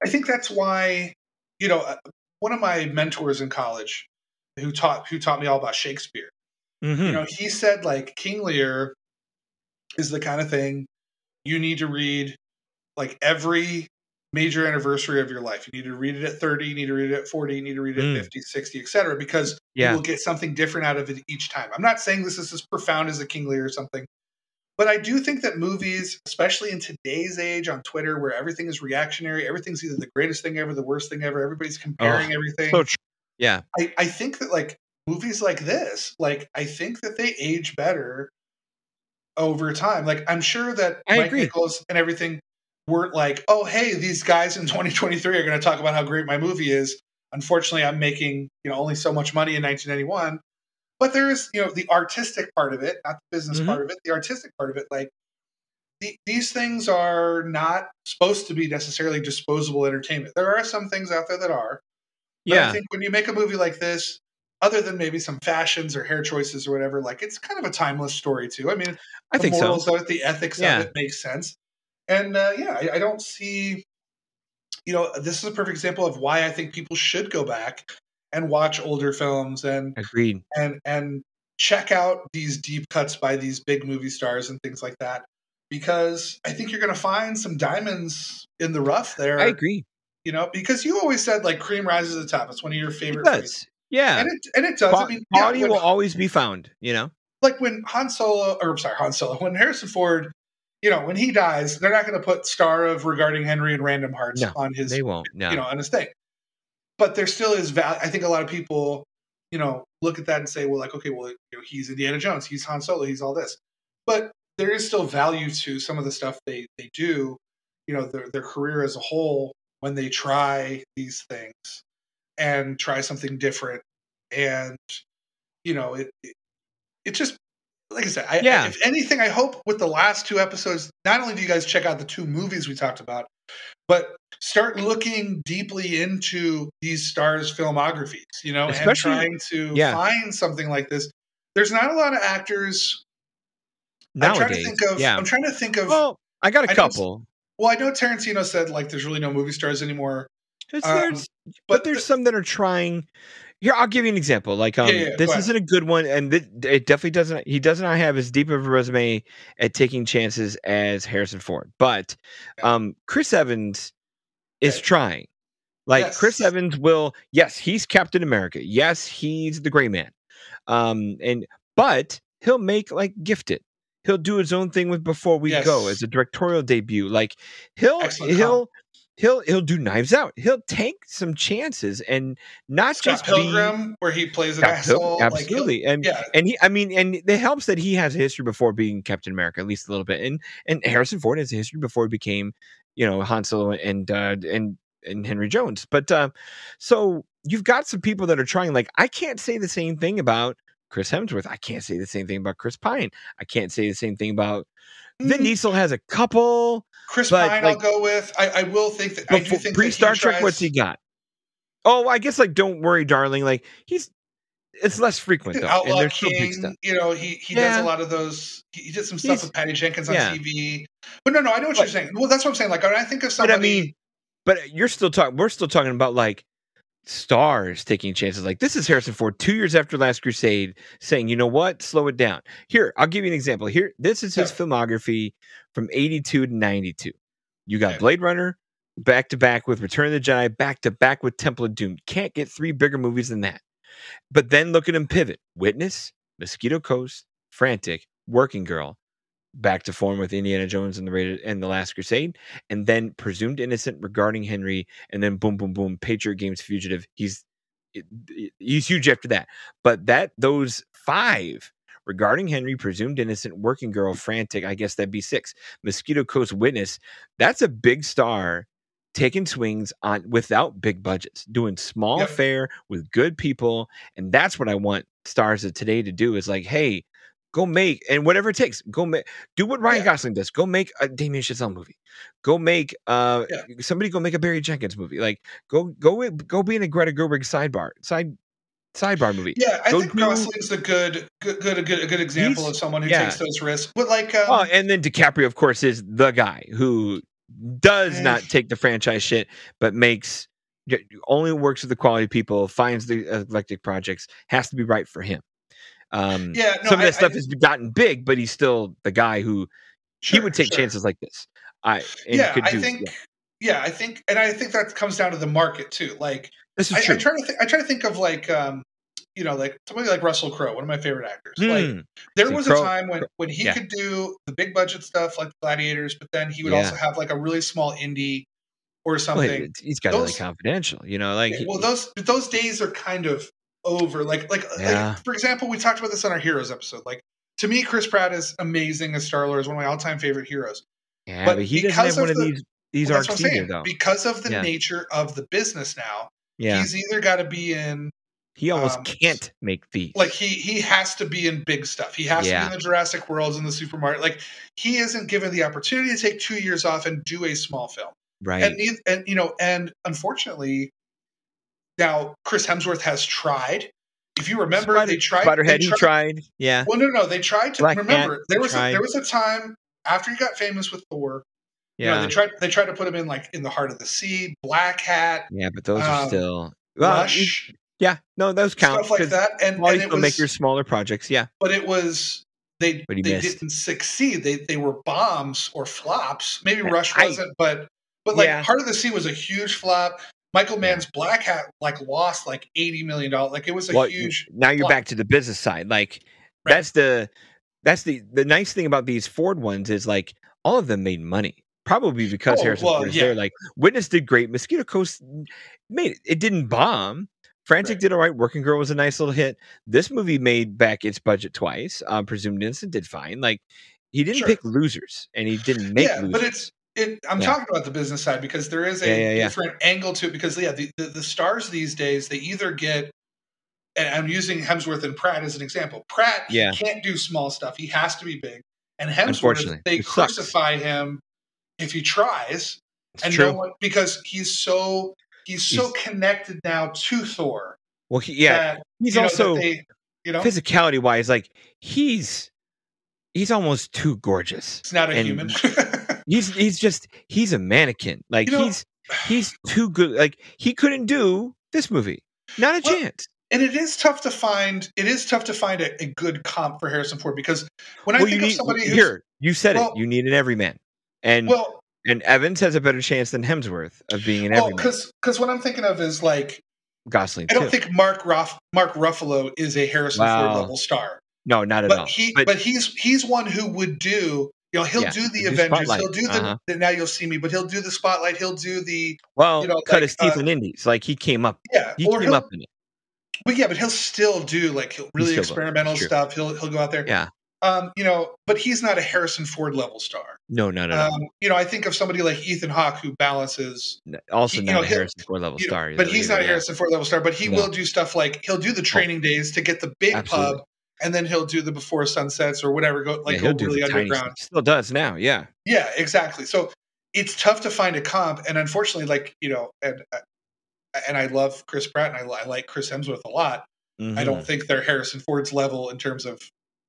I think that's why you know uh, one of my mentors in college who taught who taught me all about Shakespeare. Mhm. You know, he said like King Lear is the kind of thing you need to read like every major anniversary of your life. You need to read it at 30, you need to read it at 40, you need to read it Mm. at 50, 60, etc. because Yeah. you will get something different out of it each time. I'm not saying this is as profound as a King Lear or something, but I do think that movies, especially in today's age on Twitter where everything is reactionary, everything's either the greatest thing ever, the worst thing ever, everybody's comparing everything. So. Yeah. I, I think that like movies like this, like I think that they age better over time. Like I'm sure that I Mike agree. Nichols and everything weren't like, oh hey, these guys in 2023 are going to talk about how great my movie is. Unfortunately, I'm making you know only so much money in 1991. But there is you know the artistic part of it, not the business Mhm. part of it. The artistic part of it, like the, these things are not supposed to be necessarily disposable entertainment. There are some things out there that are. But Yeah. I think when you make a movie like this, other than maybe some fashions or hair choices or whatever, like it's kind of a timeless story too. I mean, I the think so. morals of it, the ethics Yeah. of it makes sense. And uh, yeah, I, I don't see, you know, this is a perfect example of why I think people should go back and watch older films and Agreed. and and check out these deep cuts by these big movie stars and things like that because I think you're going to find some diamonds in the rough there. I agree. You know, because you always said like cream rises to the top. It's one of your favorite. phrases. does. Yeah. and it and it does. I mean, yeah, Quality when- will always be found, you know? like when Han Solo, or sorry, Han Solo, when Harrison Ford, you know, when he dies, they're not going to put star of regarding Henry and Random Hearts No, on his, They won't. No. you know, on his thing. But there still is value. I think a lot of people, you know, look at that and say, well, like, okay, well, you know, he's Indiana Jones, he's Han Solo, he's all this. But there is still value to some of the stuff they they do, you know, their their career as a whole when they try these things and try something different and you know it it, it just like i said I, Yeah. if anything i hope with the last two episodes not only do you guys check out the two movies we talked about but start looking deeply into these stars filmographies you know Especially- and trying to yeah. find something like this there's not a lot of actors i'm trying Nowadays. to think of yeah. i'm trying to think of Well, I got a I know couple. well i know tarantino said like there's really no movie stars anymore um, there's- but, but there's the- some that are trying. Here, I'll give you an example. Like, um, Yeah, yeah, this isn't a good one, and th- it definitely doesn't. He does not have as deep of a resume at taking chances as Harrison Ford, but um, Chris Evans is Okay. trying. Like Chris Evans will, yes, he's Captain America. Yes, he's the Gray Man. Um, and but he'll make like Gifted. He'll do his own thing with Before We Go as a directorial debut. Like he'll Excellent he'll he'll he'll do Knives Out. He'll take some chances and not Scott just Pilgrim, where he plays an Scott asshole. like, he'll- absolutely. and yeah, and he, I mean, and it helps that he has a history before being Captain America, at least a little bit. And and Harrison Ford has a history before he became, you know, Han Solo and uh, and and Henry Jones. But uh, so you've got some people that are trying. Like I can't say the same thing about Chris Hemsworth. I can't say the same thing about Chris Pine. I can't say the same thing about Vin Mm, Diesel. Has a couple Chris but, Pine, like- I'll go with. I, I will think that. I do think pre Star Trek. tries- What's he got? Oh, I guess like Don't Worry, Darling. Like he's it's less frequent though, and Outlaw there's still big stuff. You know, he he does a lot of those. He, he did some stuff He's- with Patty Jenkins on yeah. TV. But no, no, I know what But- you're saying. Well, that's what I'm saying. Like I think of But somebody, I mean, but you're still talking. We're still talking about like stars taking chances. Like this is Harrison Ford two years after Last Crusade saying, you know what, slow it down. Here, I'll give you an example. Here, this is his Yeah. filmography from 82 to 92. You got. Blade Runner back to back with Return of the Jedi, back to back with Temple of Doom. Can't get three bigger movies than that. But then look at him pivot: Witness, Mosquito Coast, Frantic, Working Girl, back to form with Indiana Jones and the Rated and the Last Crusade, and then Presumed Innocent regarding Henry, and then boom, boom, boom, Patriot Games Fugitive. He's he's huge after that. But that those five regarding Henry, Presumed Innocent, Working Girl, Frantic, I guess that'd be six. Mosquito Coast Witness. That's a big star taking swings on without big budgets, doing small Yep. fare with good people, and that's what I want stars of today to do. Is like, hey, go make and whatever it takes, go make do what Ryan Yeah. Gosling does. Go make a Damien Chazelle movie. Go make uh Yeah. somebody go make a Barry Jenkins movie. Like go go go be in a Greta Gerwig sidebar side sidebar movie. yeah, I go think do- Gosling's a good, good, good, a good, a good example of someone who yeah. takes those risks. But like, um, Oh, and then DiCaprio, of course, is the guy who does Eh. not take the franchise shit, but makes only works with the quality people, finds the eclectic projects, has to be right for him. Um, yeah, no, some of that stuff has gotten big, but he's still the guy who he would take sure. chances like this. I and yeah, I do, think. yeah. Yeah. I think, and I think that comes down to the market too. Like, this is I, true. I try to, th- I try to think of like, um, you know, like somebody like Russell Crowe, one of my favorite actors. Like, Hmm. there See, was a time when when he yeah. could do the big budget stuff like Gladiators, but then he would Yeah. also have like a really small indie or something. he- he's got Those- confidential. You know, like well, those those days are kind of over. Like, like, Yeah. like, for example, we talked about this on our Heroes episode. Like, to me, Chris Pratt is amazing as Star Lord, is one of my all time favorite heroes. yeah, but but he doesn't have one of of the- these these Well, arcs either, though. Because of the Yeah. nature of the business now, Yeah, he's either got to be in he almost um, can't make these. like he he has to be in big stuff. He has to be in the Jurassic Worlds and the supermarket. Like he isn't given the opportunity to take two years off and do a small film. right? And and you know, and unfortunately, now Chris Hemsworth has tried. If you remember, Spider- they tried. Spiderhead, he tried. Yeah, Well, no, no, they tried to Black remember. Cat, there was a, there was a time after he got famous with Thor. You know, yeah, they tried they tried to put him in like in the Heart of the Sea, Blackhat, yeah. But those are um, still well. Rush, yeah, no, those count. stuff like that. And, and it still make your smaller projects, yeah. but it was they they missed. didn't succeed. They they were bombs or flops. Maybe Rush I- wasn't, but but like Yeah. Heart of the Sea was a huge flop. Michael. Mann's Blackhat like lost like eighty million dollars. Like it was a Well, huge. now you're back to the business side. Like Right. that's the that's the the nice thing about these Ford ones is like all of them made money. Probably because Oh, Harrison well, Ford is yeah. there. Like Witness did great. Mosquito Coast made it. It didn't bomb. Frantic Right. did all right. Working Girl was a nice little hit. This movie made back its budget twice. Um, Presumed Innocent did fine. Like he didn't Sure. pick losers, and he didn't make Yeah, losers. but it's it. I'm Yeah. talking about the business side because there is a Yeah, yeah, different angle to it. Because yeah, the, the the stars these days they either get. And I'm using Hemsworth and Pratt as an example. Pratt Yeah. can't do small stuff. He has to be big. And Hemsworth, they it sucks. crucify him if he tries. It's and true. no one because he's so he's so He's- connected now to Thor. well, he, yeah, that, he's you know, also they, you know physicality wise, like he's he's almost too gorgeous. it's not a and- human. (laughs) He's he's just he's a mannequin. Like You know- he's he's too good. Like he couldn't do this movie. Not a Well, chance. and it is tough to find. It is tough to find a, a good comp for Harrison Ford because when I think you of need somebody who's here. You said well- it. You need an everyman, and well, and Evans has a better chance than Hemsworth of being an well, everyman. because because what I'm thinking of is like Gosling I don't think Mark Ruff, Mark Ruffalo is a Harrison Wow. Ford level star, no, not at all. but he but, he's he's one who would do. You know, he'll Yeah, do the do Avengers. Spotlight. He'll do the, Uh-huh. the Now You'll See Me, but he'll do the Spotlight. He'll do the well, you know, cut like, his teeth uh, in indies. Like he came up. yeah. He came up in it. But yeah, but he'll still do like really experimental stuff. He'll he'll go out there. Yeah. Um, you know, but he's not a Harrison Ford level star. No, no, no. Um, you know, I think of somebody like Ethan Hawke who balances, Also, he- you not know, a Harrison Ford level you know, star. but he's either, not a yeah. Harrison Ford level star. But he No. will do stuff like he'll do the training days to get the big Absolutely. pub, and then he'll do the before sunsets or whatever. Go like yeah, go he'll do really underground. Still does now. Yeah. Yeah, exactly. So it's tough to find a comp, and unfortunately, like you know, and uh, and I love Chris Pratt, and I, I like Chris Hemsworth a lot. I Mhm. don't think they're Harrison Ford's level in terms of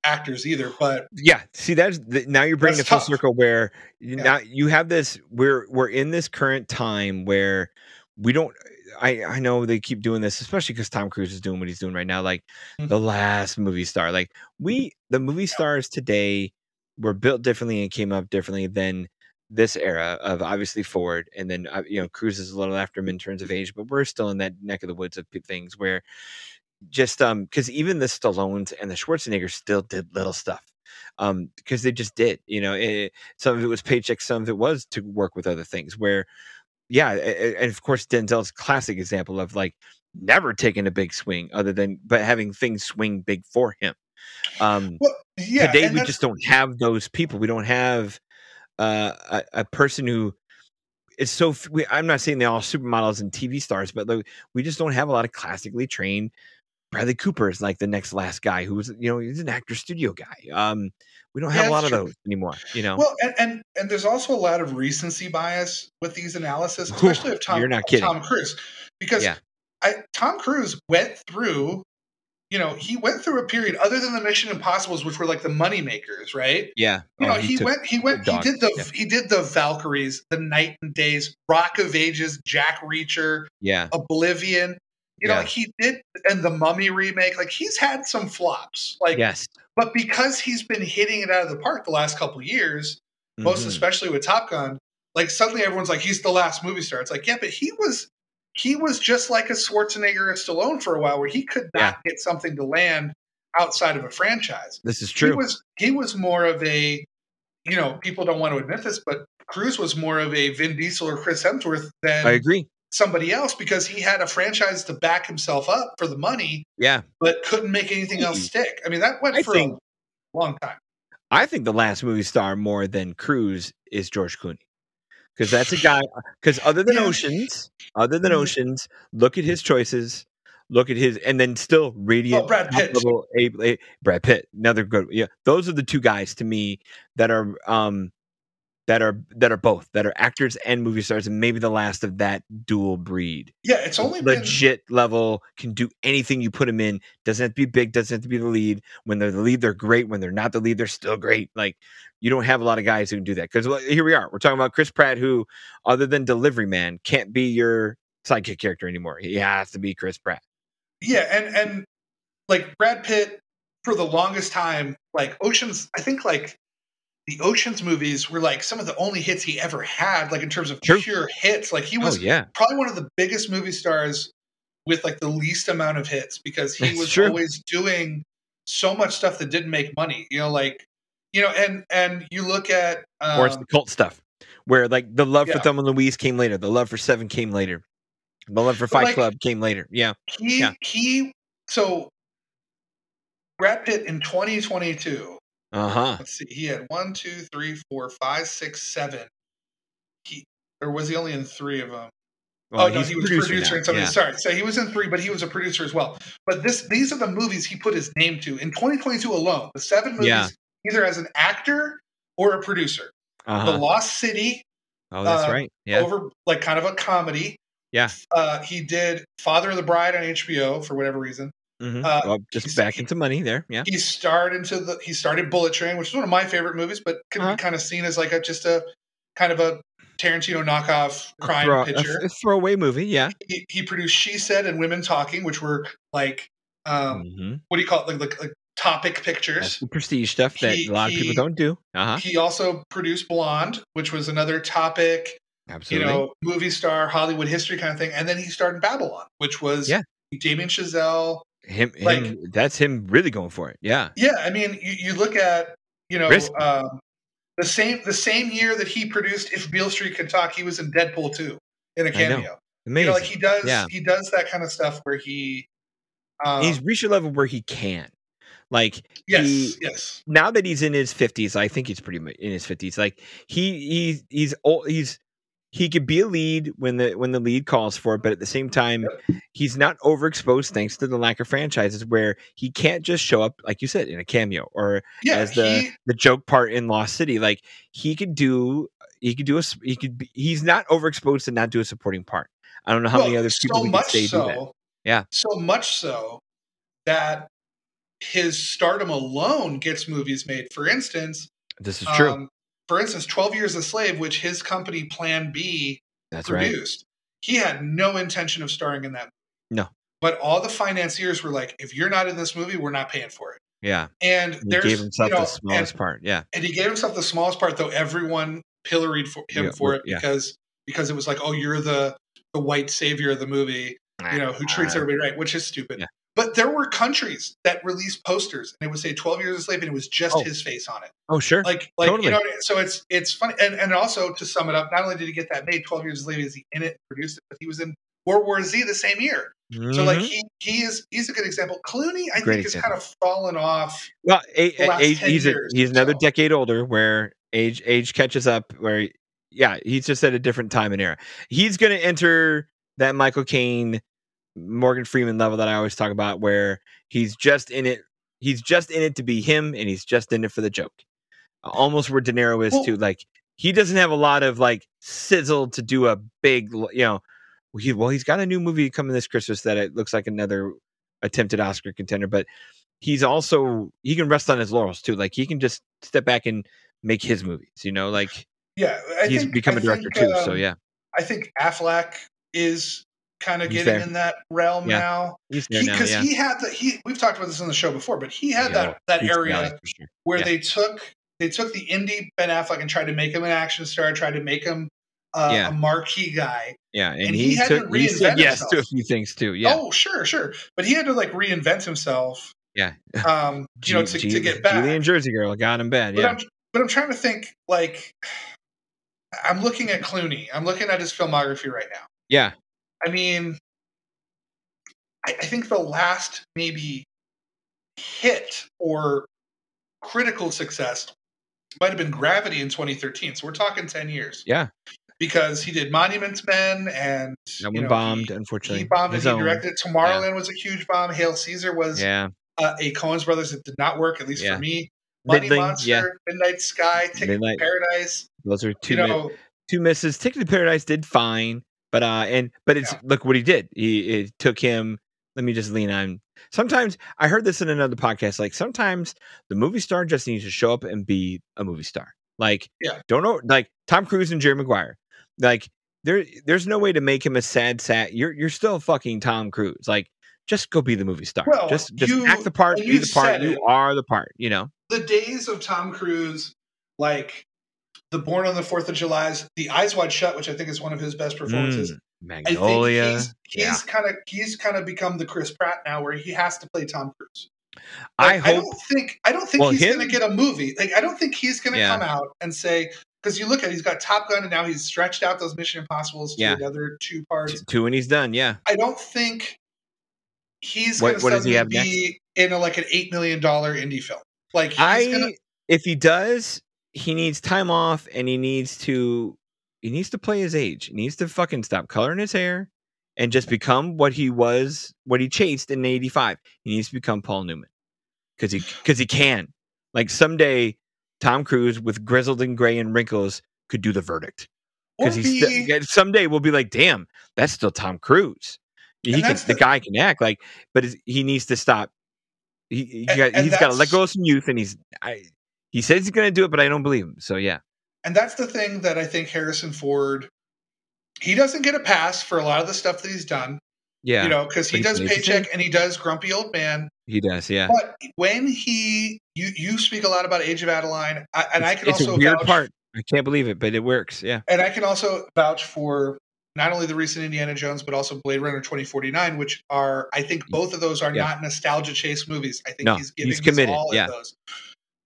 actors either. But yeah see that's the, now you're bringing it full tough. circle where you, Yeah. now you have this we're we're in this current time where we don't i i know they keep doing this especially because tom cruise is doing what he's doing right now like Mhm. the last movie star like we the movie stars today were built differently and came up differently than this era of obviously ford and then uh, you know cruise is a little after him in terms of age but we're still in that neck of the woods of things where just um because even the Stallones and the Schwarzeneggers still did little stuff um because they just did you know it, some of it was paycheck some of it was to work with other things where yeah and of course Denzel's classic example of like never taking a big swing other than but having things swing big for him. Um well, yeah, today we just don't have those people. We don't have uh, a, a person who is so we, i'm not saying they're all supermodels and tv stars but like, we just don't have a lot of classically trained bradley cooper is like the next last guy who was you know he's an actor studio guy. Um we don't have Yeah, a lot of true. those anymore you know Well, and, and and there's also a lot of recency bias with these analysis, especially of Tom. You're not kidding. Tom Cruise, because Yeah. I, Tom Cruise went through, you know, he went through a period other than the Mission Impossibles, which were like the money makers, right? yeah You Oh, know, he, took- went, he went, he did the, yeah. he did the Valkyries, the Knight and Days, Rock of Ages, Jack Reacher, yeah Oblivion. You know, Yeah. like he did, and the Mummy remake. Like he's had some flops, like yes but because he's been hitting it out of the park the last couple of years, most Mhm. especially with Top Gun, like suddenly everyone's like, he's the last movie star. It's like, yeah, but he was he was just like a Schwarzenegger or Stallone for a while, where he could not get something to land outside of a franchise. This is true. He was he was more of a, you know, people don't want to admit this, but Cruise was more of a Vin Diesel or Chris Hemsworth than I agree. Somebody else because he had a franchise to back himself up for the money, Yeah. but couldn't make anything else stick. I mean, that went I for think- a long time. I think the last movie star more than Cruise is George Clooney. Because that's a guy. (sighs) Because other than Yeah. Oceans, other than Mhm. Oceans, look at his choices. Look at his, and then still radiant. Oh, Brad Pitt. top-level A, A- Brad Pitt, another good. Yeah, those are the two guys to me that are um that are that are both that are actors and movie stars, and maybe the last of that dual breed. Yeah, it's only been legit level can do anything you put them in doesn't have to be big doesn't have to be the lead. When they're the lead they're great. When they're not the lead they're still great. Like you don't have a lot of guys who can do that. Because here we are. We're talking about chris pratt who other than delivery man can't be your sidekick character anymore. He has to be chris pratt. Yeah, and and like Brad Pitt for the longest time, like Oceans, I think like the Oceans movies were like some of the only hits he ever had, like in terms of True. pure hits. Like he oh was yeah probably one of the biggest movie stars with like the least amount of hits because he That's was true. always doing so much stuff that didn't make money. You know, like you know, and and you look at um, or it's the cult stuff where like the love for yeah. Thelma and Louise came later the love for Seven came later the love for Fight like- Club came later yeah he Yeah. he so Brad Pitt in 2022 uh huh let's see, he had one, two, three, four, five, six, seven. He or was he only in three of them? oh no, he was producer, in some of yeah. Sorry, so he was in three, but he was a producer as well. But this, these are the movies he put his name to in 2022 alone. The seven movies, Yeah. either as an actor or a producer. uh-huh. The Lost City, oh that's uh, right yeah over like kind of a comedy. Yeah. Uh, he did Father of the Bride on HBO for whatever reason. Mhm. uh, well, just back into money there yeah He starred into the he started Bullet Train, which is one of my favorite movies, but can Uh-huh. be kind of seen as like a just a kind of a Tarantino knockoff crime Throw- picture. a throwaway movie, yeah. He, he produced She Said and Women Talking, which were like um, Mhm. what do you call it? Like, like, like topic pictures. prestige stuff that He- a lot of he- people don't do. Uh huh. He also produced Blonde, which was another topic, Absolutely. you know, movie star, Hollywood history kind of thing. And then he starred in Babylon, which was Yeah. Damien Chazelle. Him, him, like- that's him really going for it. Yeah. Yeah, I mean, you, you look at you know um, the same the same year that he produced If Beale Street Could Talk, he was in Deadpool 2 in a cameo. Amazing. You know, like he does Yeah. he does that kind of stuff where he um, he's reached a level where he can. Like yes, he, yes. now that he's in his fifties, I think he's pretty much in his fifties. Like he he he's old, he's he could be a lead when the when the lead calls for it, but at the same time, he's not overexposed thanks to the lack of franchises where he can't just show up like you said in a cameo or Yeah, as the he the joke part in Lost City. Like he could do he could do a he could be, he's not overexposed to not do a supporting part. I don't know how many other people so we much say so, do that. Yeah. So much so that his stardom alone gets movies made. For instance, This is true. um, for instance, Twelve Years a Slave, which his company Plan B That's right. produced. He had no intention of starring in that. movie. No. But all the financiers were like, "If you're not in this movie, we're not paying for it." Yeah. And He there's gave himself you know, the smallest and, part. Yeah. and he gave himself the smallest part, though everyone pilloried for him Yeah, for it yeah. because because it was like, "Oh, you're the the white savior of the movie," you ah. know, who treats everybody right, which is stupid. Yeah. But there were countries that released posters, and it would say "12 Years a Slave," and it was just Oh. his face on it. Oh sure. Like, like Totally. you know, so it's it's funny, and and also to sum it up, not only did he get that made, Twelve Years a Slave is he in it, produced it, but he was in World War Z the same year. So like Mhm. he he is he's a good example. Clooney, I Great think, has kind of fallen off. well, a, a- 10 he's a, he's or another so. decade older, where age age catches up. Where yeah, he's just at a different time and era. He's going to enter that Michael Caine, Morgan Freeman level that I always talk about, where he's just in it. He's just in it to be him, and he's just in it for the joke. Almost where De Niro is Well- too. Like he doesn't have a lot of like sizzle to do a big, you know. He, well, he's got a new movie coming this Christmas that it looks like another attempted Oscar contender, but he's also he can rest on his laurels too. Like he can just step back and make his movies. You know, like Yeah, I he's think, become a director think, too. so um, yeah, I think Affleck is kind of He's getting there. in that realm Yeah. now he's there now. because Yeah, he, had the he. We've talked about this on the show before, but he had Yeah, that that area sure. where they took they took the indie Ben Affleck and tried to make him an action star, tried to make him uh, a marquee guy. Yeah, and, And he, he had to took he said reinvent yes to a few things too. Yeah, Oh, sure, sure, but he had to like reinvent himself. yeah. Um, (laughs) you know, to, G- to get back. Julian Jersey girl got him bad. But Yeah, I'm but I'm trying to think like I'm looking at Clooney. I'm looking at his filmography right now. yeah. I mean, I, I think the last maybe hit or critical success might have been Gravity in 2013. So we're talking 10 years. Yeah. Because he did Monument Men and That you one know, bombed, He, unfortunately. he bombed and he own. directed it. Tomorrowland was a huge bomb. Hail Caesar was Yeah, uh, a Coen's Brothers that did not work, at least Yeah. for me. Money Middling, Monster, yeah. Midnight Sky, Ticket Midnight- to Paradise. those are two you mi- two misses. Ticket to Paradise did fine, but uh, and but it's Yeah. look what he did. He it took him. Let me just lean on. Sometimes I heard this in another podcast. Like sometimes the movie star just needs to show up and be a movie star. Like Yeah. don't know like Tom Cruise and Jerry Maguire. Like there there's no way to make him a sad sat. You're you're still fucking Tom Cruise. Like just go be the movie star. Well, just just you- act the part, be the part. You it. are the part. You know. the days of Tom Cruise, like the Born on the Fourth of July's, the Eyes Wide Shut, which I think is one of his best performances. Mm, I think Magnolia. he's yeah. kind of he's kind of become the Chris Pratt now, where he has to play Tom Cruise. I Like, I hope. don't think I don't think Well, he's him- to get a movie. Like I don't think he's going to Yeah. come out and say because you look at he's got Top Gun and now he's stretched out those Mission Impossibles to Yeah. another two parts. Two and he's done. Yeah. I don't think he's What- going to what he be in a, like an eight million dollar indie film. Like he's I gonna, if he does, he needs time off and he needs to he needs to play his age. He needs to fucking stop coloring his hair and just become what he was, what he chased in '85. He needs to become Paul Newman because he because he can. Like someday, Tom Cruise with grizzled and gray and wrinkles could do the verdict because be- still, someday we'll be like, damn, that's still Tom Cruise. He can, the, the- guy can act like, but he needs to stop. He, he And- got, and he's got to let go of some youth, and he's I, he says he's going to do it, but I don't believe him. So yeah, And that's the thing that I think Harrison Ford he doesn't get a pass for a lot of the stuff that he's done. yeah, You know, because he does paycheck and he does grumpy old man. he does. Yeah, But when he you you speak a lot about Age of Adaline, I, and I can it's also a weird vouch, part. I can't believe it, but it works. Yeah, and I can also vouch for not only the recent Indiana Jones, but also Blade Runner 2049, which are I think both of those are Yeah. not nostalgia chase movies. I think No, he's giving he's committed, all yeah. those.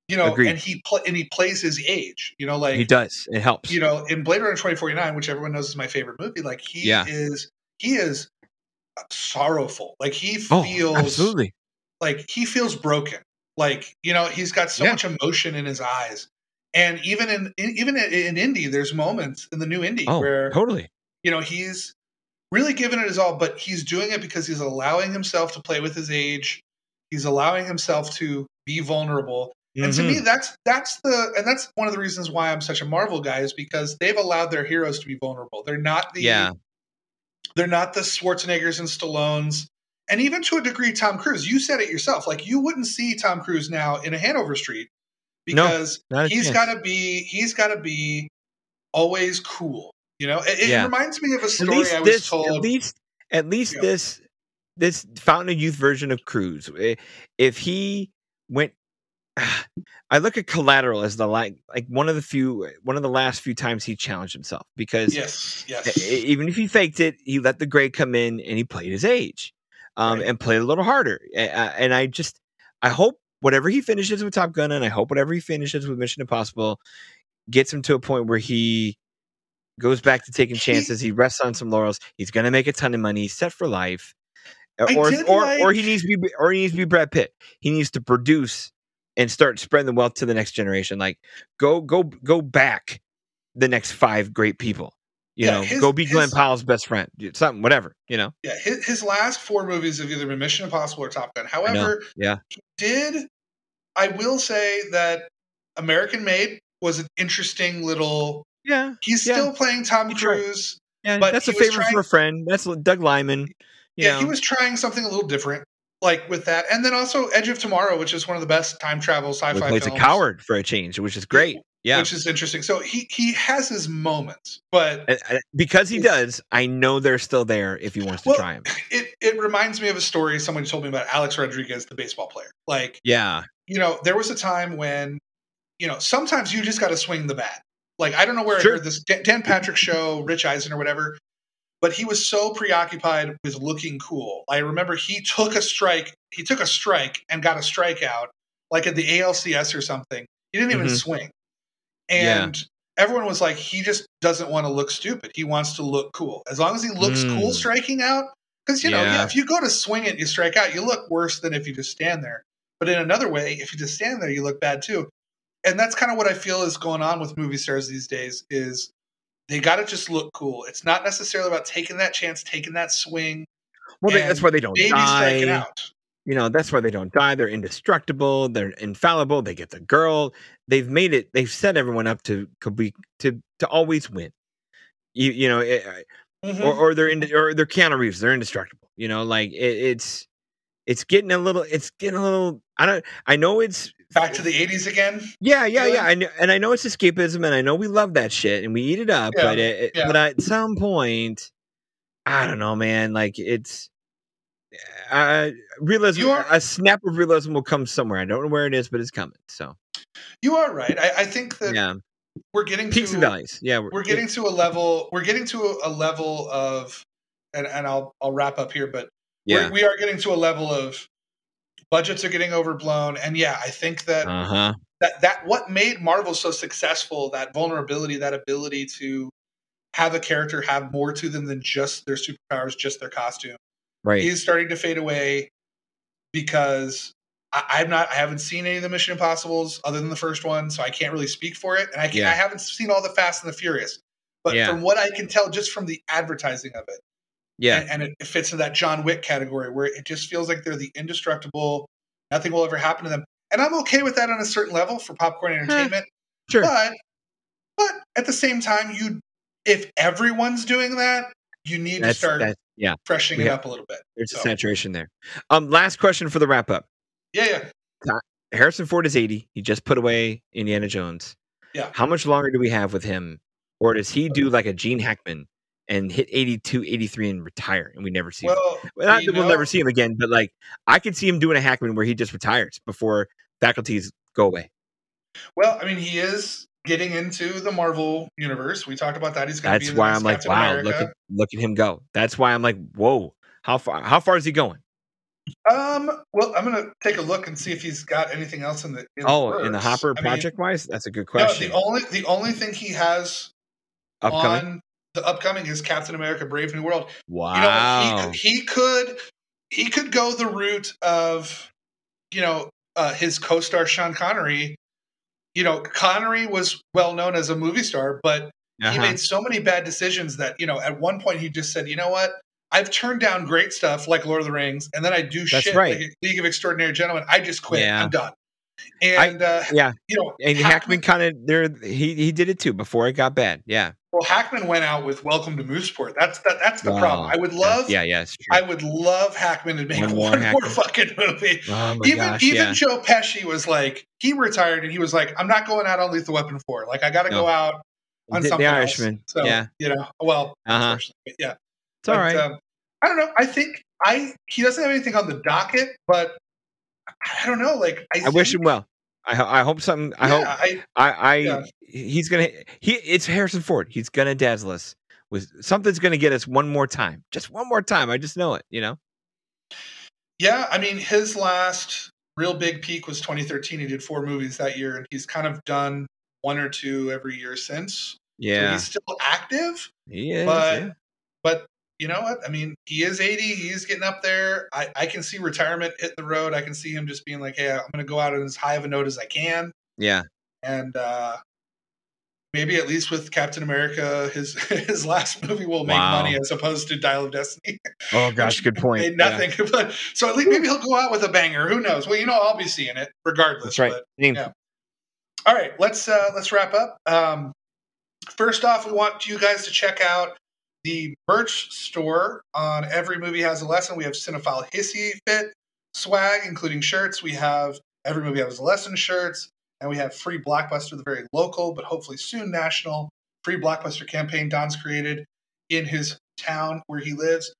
You know, Agreed. and he pl- and he plays his age. You know, like he does. It helps. you know, in Blade Runner 2049, which everyone knows is my favorite movie, like he Yeah. is he is sorrowful. Like he oh, feels absolutely. like he feels broken. Like, you know, he's got so Yeah. much emotion in his eyes. And even in, in even in, indie, there's moments in the new indie Oh, where totally. you know he's really giving it his all, but he's doing it because he's allowing himself to play with his age. He's allowing himself to be vulnerable. And to me, that's that's the and that's one of the reasons why I'm such a Marvel guy is because they've allowed their heroes to be vulnerable. They're not the Yeah. they're not the Schwarzeneggers and Stallones, and even to a degree, Tom Cruise. You said it yourself. Like you wouldn't see Tom Cruise now in a Hanover Street because not a he's got to be he's got to be always cool. You know, it, it reminds me of a story I was this, told. at least, at least Yeah. this, this Fountain of Youth version of Cruise. eh, If he went, (sighs) I look at Collateral as the like, like one of the few, one of the last few times he challenged himself because yes, yes, even if he faked it, he let the gray come in and he played his age, um, Right. and played a little harder. And I just, I hope whatever he finishes with Top Gun, and I hope whatever he finishes with Mission Impossible, gets him to a point where he goes back to taking chances. He rests on some laurels. He's going to make a ton of money. He's set for life. I Or, or, or he needs to be, or he needs to be Brad Pitt. He needs to produce and start spreading the wealth to the next generation. Like go, go, go back the next five great people. You Yeah, know, his- go be Glenn his- Powell's best friend. Something, whatever. You know. yeah. His, his last four movies have either been Mission Impossible or Top Gun. However, Yeah. he did I will say that American Made was an interesting little. Yeah. He's Yeah. still playing Tom He tried. Cruise. Yeah. But that's a favor trying- for a friend. That's Doug Liman. You yeah, know. he was trying something a little different, like with that, and then also Edge of Tomorrow, which is one of the best time travel sci-fi plays films. a coward for a change, which is great. Yeah. which is interesting. So he he has his moments, but And- and because he does, I know they're still there if he wants to Well, try him. (clears throat) it it reminds me of a story somebody told me about Alex Rodriguez, the baseball player. Like Yeah. you know, there was a time when you know, sometimes you just got to swing the bat. Like I don't know where Sure. I heard this Dan Patrick show, Rich Eisen or whatever, but he was so preoccupied with looking cool. I remember he took a strike, he took a strike and got a strikeout, like at the ALCS or something. He didn't even Mhm. swing, Yeah. and everyone was like, he just doesn't want to look stupid. He wants to look cool. As long as he looks Mm. cool striking out, because you know, Yeah. yeah, if you go to swing it, and you strike out, you look worse than if you just stand there. But in another way, if you just stand there, you look bad too. And that's kind of what I feel is going on with movie stars these days is they got to just look cool. It's not necessarily about taking that chance, taking that swing, Well, they, that's why they don't die. out. You know, that's why they don't die. They're indestructible. They're infallible. They get the girl. They've made it. They've set everyone up to could be to to always win. You you know, it, Mhm. or or they're in or they're Keanu Reeves. They're indestructible. You know, like it, it's it's getting a little. It's getting a little. I don't. I know it's Back to the 80s again. Yeah, yeah, yeah. I know, and I know it's escapism, and I know we love that shit, and we eat it up. Yeah, but it, yeah. but at some point, I don't know, man. Like it's uh, realism. Are- a snap of realism will come somewhere. I don't know where it is, but it's coming. So You are right. I, I think that yeah, we're getting peaks to and valleys. Yeah, we're getting to a level we're getting to a, a level of and, and I'll I'll wrap up here, but yeah. we are getting to a level of budgets are getting overblown. And yeah, I think that Uh huh. that that what made Marvel so successful, that vulnerability, that ability to have a character have more to them than just their superpowers, just their costume, Right. is starting to fade away because I, I'm not I haven't seen any of the Mission Impossibles other than the first one, so I can't really speak for it. And I can Yeah. I haven't seen all the Fast and the Furious. But Yeah. from what I can tell just from the advertising of it, yeah. and, and it, it fits in that John Wick category where it just feels like they're the indestructible. Nothing will ever happen to them, and I'm okay with that on a certain level for popcorn entertainment. Sure. But but at the same time, you if everyone's doing that, you need That's to start. Yeah. freshening it up a little bit. There's a saturation there. Um. Last question for the wrap up. Yeah, yeah. Harrison Ford is 80. He just put away Indiana Jones. Yeah. How much longer do we have with him? Or does he do like a Gene Hackman and hit 82, 83 and retire and we never see him? Well, not you we'll never see him again, but like I could see him doing a Hackman where he just retires before faculties go away. Well, I mean, he is getting into the Marvel universe. We talked about that. He's going to be That's why I'm like, Captain wow, America. look at look at him go. That's why I'm like, whoa, how far how far is he going? Um, well, I'm to take a look and see if he's got anything else in the in Oh, in the. Hopper I mean, project wise? That's a good No, question. the only the only thing he has Upcoming. The upcoming is Captain America: Brave New World. wow. You know, he, he could he could go the route of you know uh, his co-star Sean Connery. You know, Connery was well known as a movie star, but he Uh-huh. made so many bad decisions that you know at one point he just said, you know what. I've turned down great stuff like Lord of the Rings, and then I do That's shit right. like League of Extraordinary Gentlemen. I just quit. Yeah. I'm done. And uh, yeah. you know, And Hackman kind of there he he did it too before it got bad. Yeah. Well, Hackman went out with "Welcome to Mooseport." That's that, that's the Wow. problem. I would love, Yeah, yeah. I would love Hackman to make One one, more more, fucking movie. oh even gosh, even yeah. Joe Pesci was like, he retired and he was like, I'm not going out on Lethal Weapon four. Like, I got to No. go out on The- the something Irishman. else. So, Yeah. you know, well, Uh-huh. yeah, It's all But, right. um, I don't know. I think I he doesn't have anything on the docket, but I don't know. Like, I, I wish him well. I I hope something I hope I, I, I Yeah. he's gonna he it's Harrison Ford. He's gonna dazzle us with something's gonna get us one more time. Just one more time. I just know it, you know? Yeah, I mean, his last real big peak was 2013. He did four movies that year, and he's kind of done one or two every year since. So Yeah. he's still active, he is. but yeah. but you know what? I mean, he is 80. He's getting up there. I, I can see retirement hitting the road. I can see him just being like, "Hey, I'm going to go out on as high of a note as I can," Yeah. and uh, maybe at least with Captain America, his (laughs) his last movie will make Wow. money as opposed to Dial of Destiny. Oh gosh, good (laughs) point. made Yeah. nothing. (laughs) But so at least maybe he'll go out with a banger. Who knows? Well, you know, I'll be seeing it regardless. That's right. But, yeah. all right, let's uh, let's wrap up. Um, first off, we want you guys to check out the merch store on Every Movie Has a Lesson. We have Cinephile Hissy Fit swag, including shirts. We have Every Movie Has a Lesson shirts, and we have free Blockbuster, the very local but hopefully soon national free Blockbuster campaign Don's created in his town where he lives.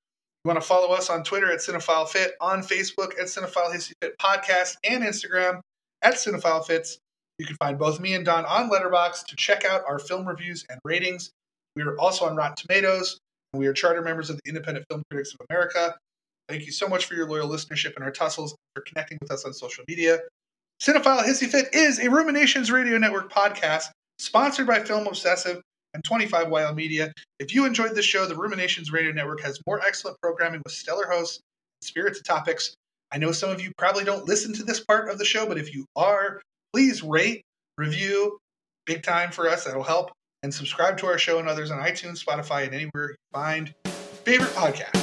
You want to follow us on Twitter at Cinephile Fit, on Facebook at Cinephile Hissy Fit Podcast, and Instagram at Cinephile Fits. You can find both me and Don on Letterboxd to check out our film reviews and ratings. We are also on Rotten Tomatoes, we are charter members of the Independent Film Critics of America. Thank you so much for your loyal listenership and our tussles for connecting with us on social media. Cinephile Hissy Fit is a Ruminations Radio Network podcast sponsored by Film Obsessive and 25YL Media. If you enjoyed this show, the Ruminations Radio Network has more excellent programming with stellar hosts, spirited topics. I know some of you probably don't listen to this part of the show, but if you are, please rate, review, big time for us. That'll help. And subscribe to our show and others on iTunes, Spotify, and anywhere you find favorite podcast.